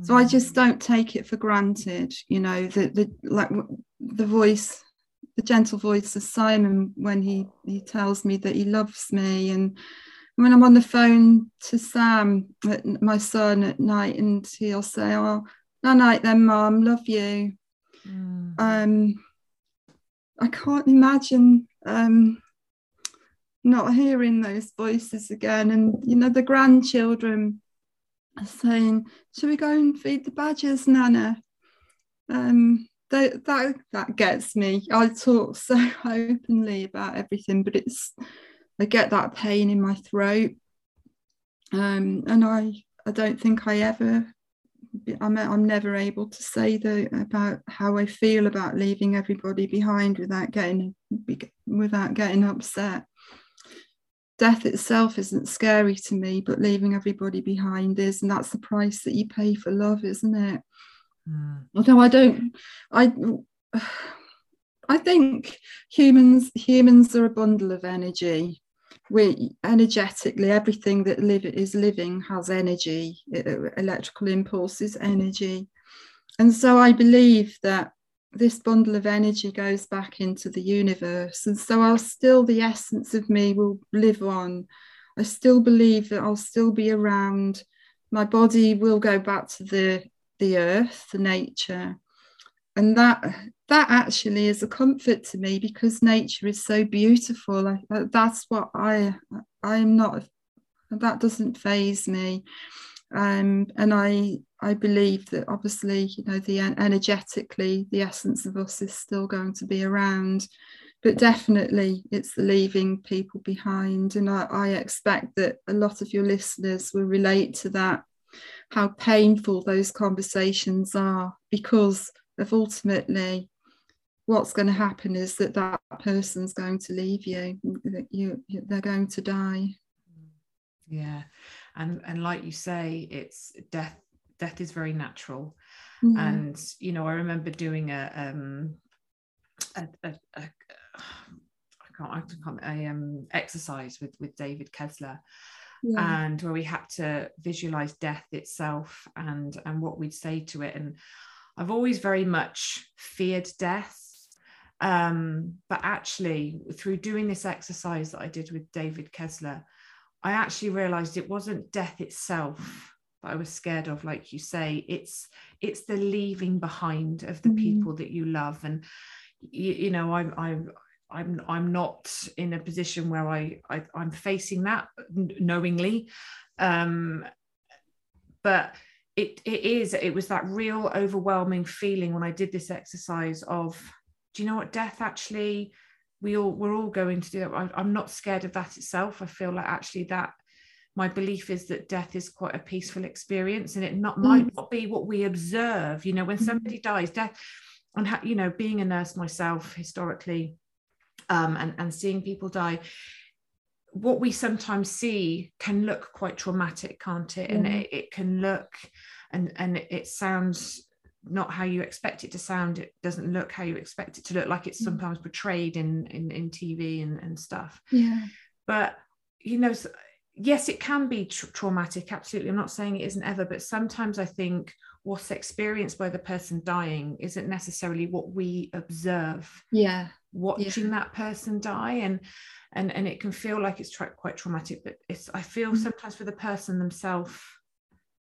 so I just don't take it for granted, you know, the, the like the voice, the gentle voice of Simon when he he tells me that he loves me, and when I'm on the phone to Sam, my son, at night, and he'll say, "Oh, no night then, Mom, love you." Mm. Um, I can't imagine um, not hearing those voices again, and you know the grandchildren saying, "Should we go and feed the badgers, Nana?" Um, that that that gets me. I talk so openly about everything, but it's I get that pain in my throat, um, and I I don't think I ever. I'm, I'm never able to say the, about how I feel about leaving everybody behind without getting without getting upset death itself isn't scary to me, but leaving everybody behind is, and that's the price that you pay for love, isn't it? Mm. Although I don't, I, I think humans humans are a bundle of energy. We energetically everything that live is living has energy. Electrical impulses, energy, and so I believe that this bundle of energy goes back into the universe. And so I'll still, the essence of me will live on. I still believe that I'll still be around. My body will go back to the, the earth, the nature. And that that actually is a comfort to me because nature is so beautiful. I, that's what I I am not. That doesn't faze me. Um, and I I believe that obviously, you know, the energetically, the essence of us is still going to be around. but definitely it's leaving people behind and I, I expect that a lot of your listeners will relate to that how painful those conversations are because of ultimately what's going to happen is that that person's going to leave you that you they're going to die yeah and and like you say it's death death is very natural. Mm-hmm. and you know i remember doing a um a, a, a I can't, I can't a um exercise with with david kessler. Yeah. and where we had to visualize death itself and and what we'd say to it. And i've always very much feared death. Um, but actually through doing this exercise that i did with david kessler i actually realized it wasn't death itself that i was scared of like you say it's it's the leaving behind of the mm. people that you love and you, you know i'm i'm I'm I'm not in a position where I, I am facing that knowingly, um, but it it is it was that real overwhelming feeling when I did this exercise of do you know what death actually we all we're all going to do that. I, I'm not scared of that itself. I feel like actually that my belief is that death is quite a peaceful experience and it not might mm. not be what we observe you know when mm. somebody dies death and ha- you know being a nurse myself historically um, and, and seeing people die what we sometimes see can look quite traumatic can't it and it, it can look and and it sounds not how you expect it to sound it doesn't look how you expect it to look like it's mm. sometimes portrayed in in, in tv and, and stuff yeah but you know yes it can be tra- traumatic absolutely i'm not saying it isn't ever but sometimes i think what's experienced by the person dying isn't necessarily what we observe yeah watching yeah. that person die and and and it can feel like it's tra- quite traumatic but it's i feel mm-hmm. sometimes for the person themselves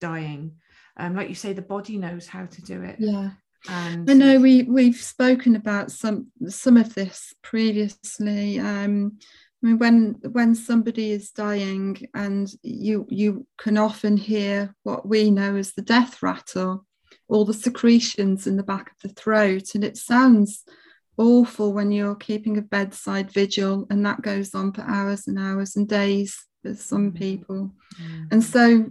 dying um like you say the body knows how to do it yeah and I know we we've spoken about some some of this previously um I mean, when when somebody is dying, and you you can often hear what we know as the death rattle, all the secretions in the back of the throat, and it sounds awful when you're keeping a bedside vigil, and that goes on for hours and hours and days for some mm. people. Mm. And so,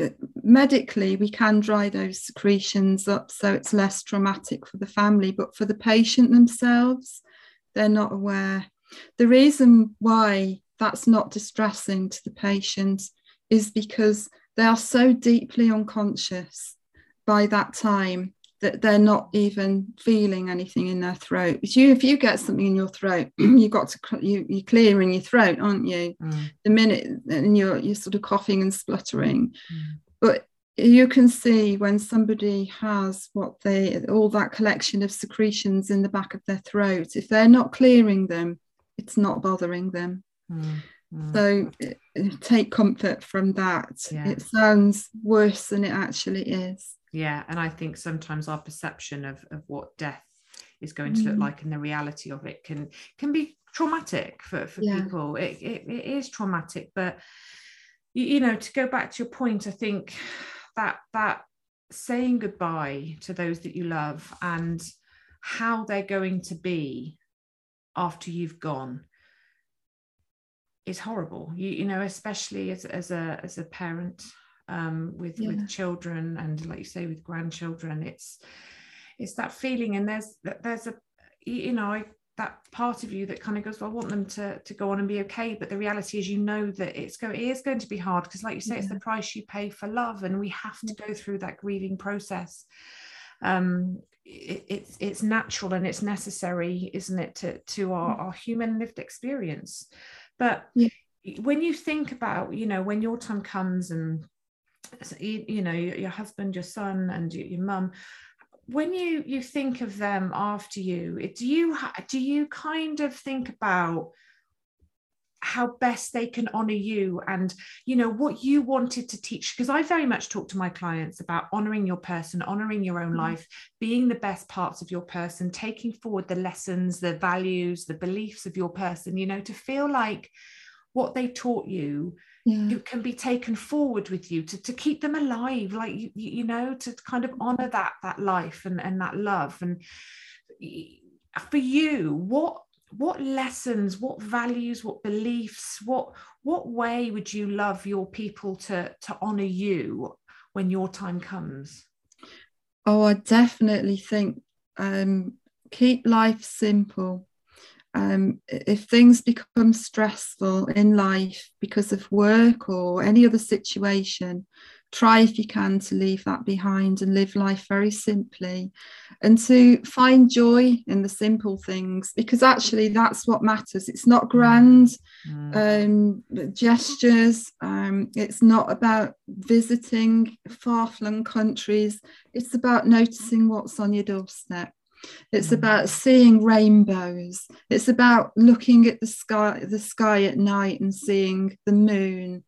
uh, medically, we can dry those secretions up so it's less traumatic for the family, but for the patient themselves, they're not aware the reason why that's not distressing to the patient is because they are so deeply unconscious by that time that they're not even feeling anything in their throat. But you, if you get something in your throat, you got to you you're clearing your throat, aren't you? Mm. The minute and you're you're sort of coughing and spluttering, mm. but you can see when somebody has what they all that collection of secretions in the back of their throat if they're not clearing them it's not bothering them. Mm, mm. So take comfort from that. Yeah. It sounds worse than it actually is. Yeah, and I think sometimes our perception of, of what death is going to look mm. like and the reality of it can can be traumatic for, for yeah. people. It, it, it is traumatic, but you, you know, to go back to your point, I think that that saying goodbye to those that you love and how they're going to be after you've gone is horrible. You, you know especially as, as a as a parent um, with yeah. with children and like you say with grandchildren it's it's that feeling. And there's there's a you know I, that part of you that kind of goes well I want them to to go on and be okay. But the reality is you know that it's go it is going to be hard because like you say yeah. it's the price you pay for love and we have to go through that grieving process um it, it's it's natural and it's necessary isn't it to to our, mm. our human lived experience but yeah. when you think about you know when your time comes and you, you know your, your, husband your son and your, your mum when you you think of them after you do you do you kind of think about how best they can honor you and you know what you wanted to teach because i very much talk to my clients about honoring your person honoring your own mm-hmm. life being the best parts of your person taking forward the lessons the values the beliefs of your person you know to feel like what they taught you yeah. can be taken forward with you to, to keep them alive like you, you know to kind of honor that that life and, and that love and for you what what lessons what values what beliefs what what way would you love your people to to honor you when your time comes? Oh i definitely think um, keep life simple. Um, if things become stressful in life because of work or any other situation try if you can to leave that behind and live life very simply and to find joy in the simple things because actually that's what matters. It's not grand mm. um, gestures um, it's not about visiting far-flung countries. It's about noticing what's on your doorstep. It's mm. about seeing rainbows. It's about looking at the sky the sky at night and seeing the moon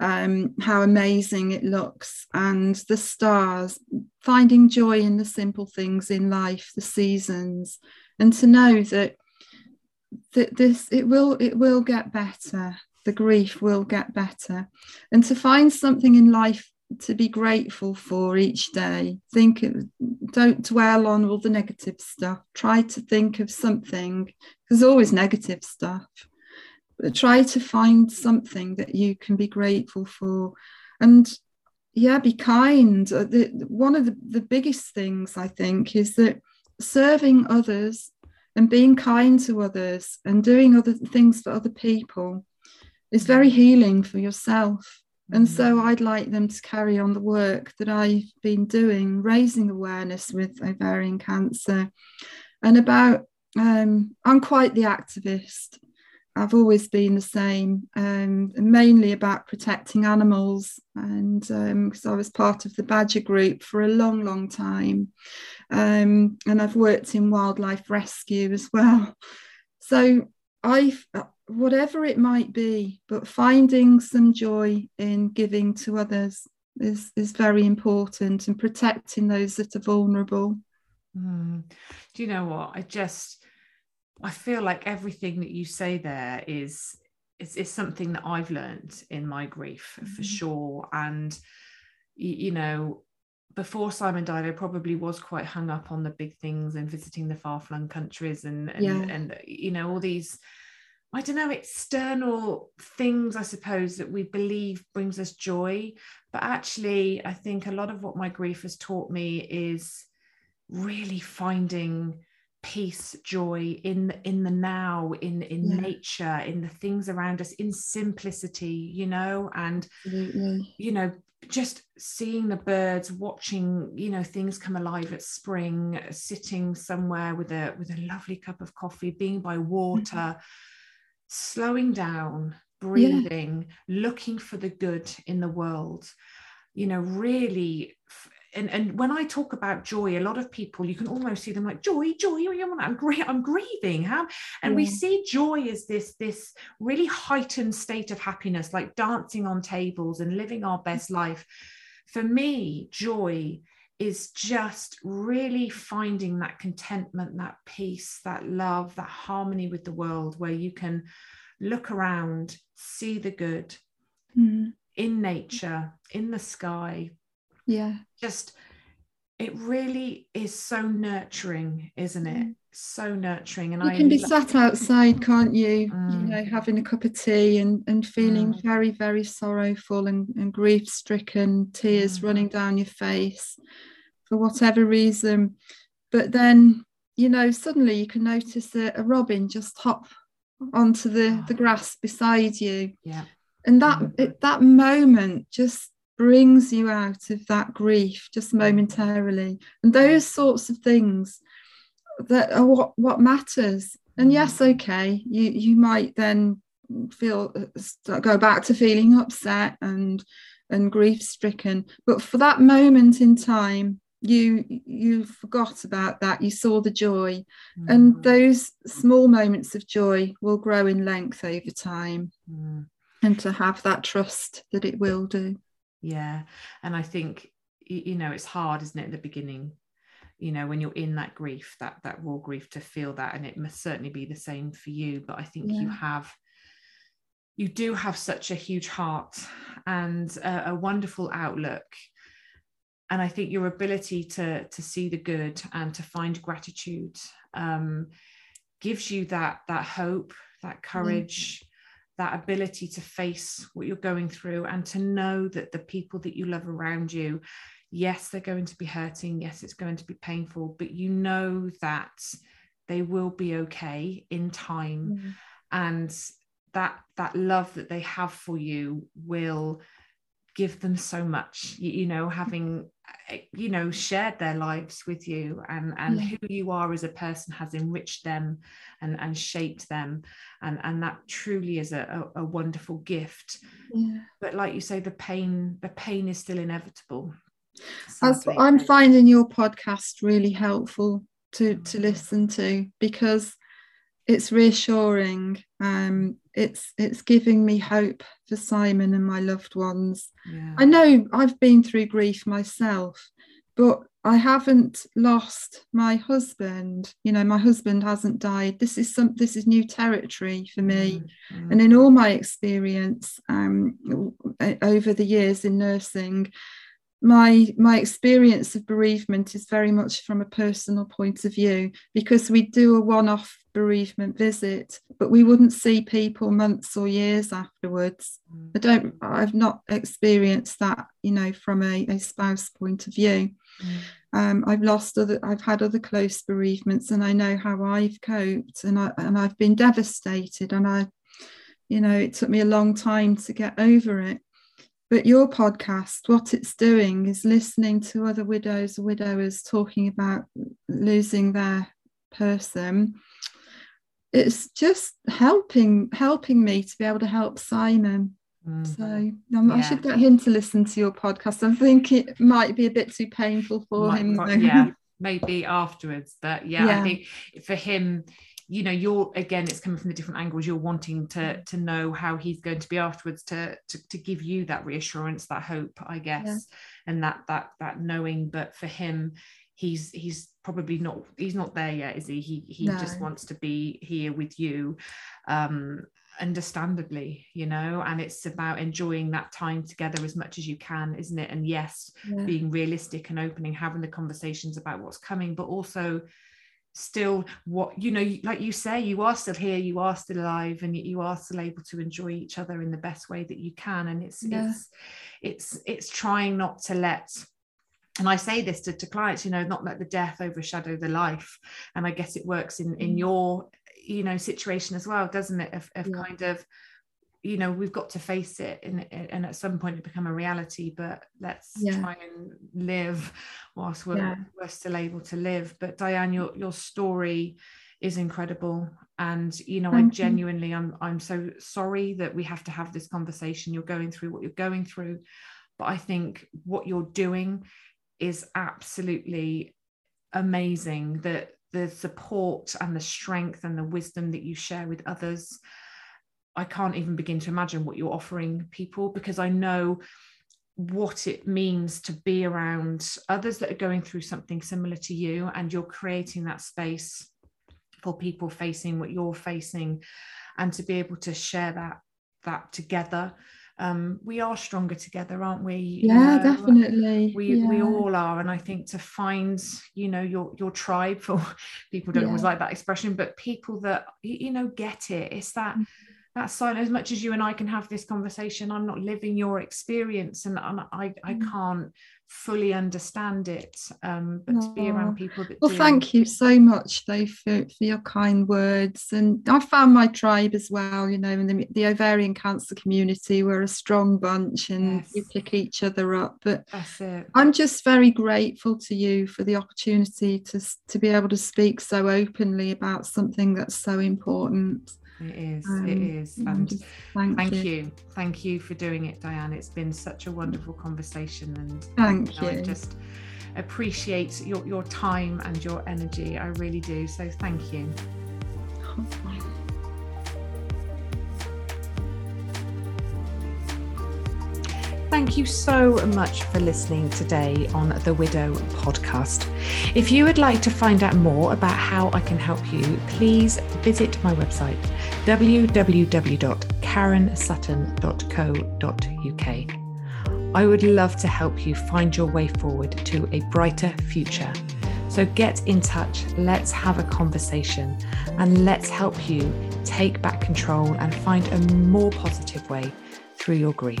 um, how amazing it looks, and the stars, finding joy in the simple things in life, the seasons, and to know that that this it will it will get better. The grief will get better, and to find something in life to be grateful for each day. Think, don't dwell on all the negative stuff. Try to think of something. There's always negative stuff but try to find something that you can be grateful for and yeah be kind uh, the, one of the, the biggest things i think is that serving others and being kind to others and doing other things for other people is very healing for yourself and so mm. I'd like them to carry on the work that I've been doing, raising awareness with ovarian cancer and about, um, I'm quite the activist. I've always been the same, um, mainly about protecting animals. And because um, I was part of the Badger Group for a long, long time. Um, and I've worked in wildlife rescue as well. So I, whatever it might be, but finding some joy in giving to others is, is very important and protecting those that are vulnerable. Mm. Do you know what? I just, I feel like everything that you say there is is, is something that I've learned in my grief mm-hmm. for sure. And you know, before Simon died, I probably was quite hung up on the big things and visiting the far flung countries and and, yeah. and you know all these. I don't know, external things, I suppose, that we believe brings us joy. But actually, I think a lot of what my grief has taught me is really finding peace joy in in the now in in yeah. nature in the things around us in simplicity you know and Absolutely. you know just seeing the birds watching you know things come alive at spring sitting somewhere with a with a lovely cup of coffee being by water mm-hmm. slowing down breathing yeah. looking for the good in the world you know really and, and when I talk about joy, a lot of people you can almost see them like joy, joy. I'm great. I'm grieving. How? And we see joy as this this really heightened state of happiness, like dancing on tables and living our best life. For me, joy is just really finding that contentment, that peace, that love, that harmony with the world, where you can look around, see the good mm. in nature, in the sky, yeah just it really is so nurturing isn't it mm. so nurturing and you I can be sat outside can't you mm. you know having a cup of tea and and feeling mm. very very sorrowful and, and grief stricken tears mm. running down your face for whatever reason but then you know suddenly you can notice that a robin just hop onto the the grass beside you yeah and that it, that moment just brings you out of that grief just momentarily. And those sorts of things that are what what matters. And yes okay you you might then feel go back to feeling upset and and grief stricken. But for that moment in time you you forgot about that. You saw the joy. Mm. and those small moments of joy will grow in length over time. Mm. and to have that trust that it will do yeah. And i think you know it's hard isn't it at the beginning? You know when you're in that grief that that raw grief to feel that and it must certainly be the same for you. But i think yeah. you have you do have such a huge heart and a, a, wonderful outlook. And i think your ability to to see the good and to find gratitude um, gives you that that hope that courage that ability to face what you're going through and to know that the people that you love around you yes they're going to be hurting yes it's going to be painful but you know that they will be okay in time mm. and that that love that they have for you will give them so much you, you know having eh, you know shared their lives with you and and yeah. who you are as a person has enriched them and and shaped them. And and that truly is a, a, a wonderful gift. Yeah. but like you say the pain the pain is still inevitable. As i'm finding your podcast really helpful to to listen to because it's reassuring um it's it's giving me hope for simon and my loved ones yeah. i know i've been through grief myself but i haven't lost my husband you know my husband hasn't died this is some this is new territory for me mm-hmm. and in all my experience um, over the years in nursing my my experience of bereavement is very much from a personal point of view because we do a one-off bereavement visit but we wouldn't see people months or years afterwards mm. i don't i've not experienced that you know from a, a spouse point of view mm. um, i've lost other i've had other close bereavements and i know how i've coped and i and i've been devastated and i you know it took me a long time to get over it but your podcast, what it's doing is listening to other widows widowers talking about losing their person. It's just helping helping me to be able to help Simon. Mm-hmm. So um, yeah. I should get him to listen to your podcast. I think it might be a bit too painful for might, him. yeah, maybe afterwards. But yeah, yeah, I think for him, you know you're again it's coming from the different angles you're wanting to mm. to know how he's going to be afterwards to to, to give you that reassurance that hope i guess yeah. and that that that knowing but for him he's he's probably not he's not there yet is he he he no. just wants to be here with you um understandably you know and it's about enjoying that time together as much as you can isn't it and yes yeah. being realistic and opening having the conversations about what's coming but also still what you know like you say you are still here you are still alive and you are still able to enjoy each other in the best way that you can and it's yeah. it's it's it's trying not to let and I say this to, to clients, you know, not let the death overshadow the life. And I guess it works in in mm. your, you know, situation as well, doesn't it? Of, of yeah. kind of you know we've got to face it and, and at some point it become a reality but let's yeah. try and live whilst we're, yeah. we're still able to live but diane your your story is incredible and you know Thank i genuinely i'm i'm so sorry that we have to have this conversation you're going through what you're going through but i think what you're doing is absolutely amazing that the support and the strength and the wisdom that you share with others I can't even begin to imagine what you're offering people because I know what it means to be around others that are going through something similar to you and you're creating that space for people facing what you're facing and to be able to share that that together um, we are stronger together aren't we yeah you know, definitely we yeah. we all are and i think to find you know your your tribe for people don't yeah. always like that expression but people that you know get it it's that mm-hmm that's fine as much as you and I can have this conversation I'm not living your experience and, and I, I mm. can't fully understand it um, but to be around people that well do. thank you so much though for, for your kind words and I found my tribe as well you know in the, the ovarian cancer community we're a strong bunch and yes. you pick each other up but I'm just very grateful to you for the opportunity to, to be able to speak so openly about something that's so important it is. Um, it is. And thank, thank you. you. Thank you for doing it, Diane. It's been such a wonderful conversation. And thank you. Know, you. I just appreciate your, your time and your energy. I really do. So thank you. Thank you so much for listening today on the Widow podcast. If you would like to find out more about how I can help you, please visit my website www.karensutton.co.uk. I would love to help you find your way forward to a brighter future. So get in touch, let's have a conversation, and let's help you take back control and find a more positive way through your grief.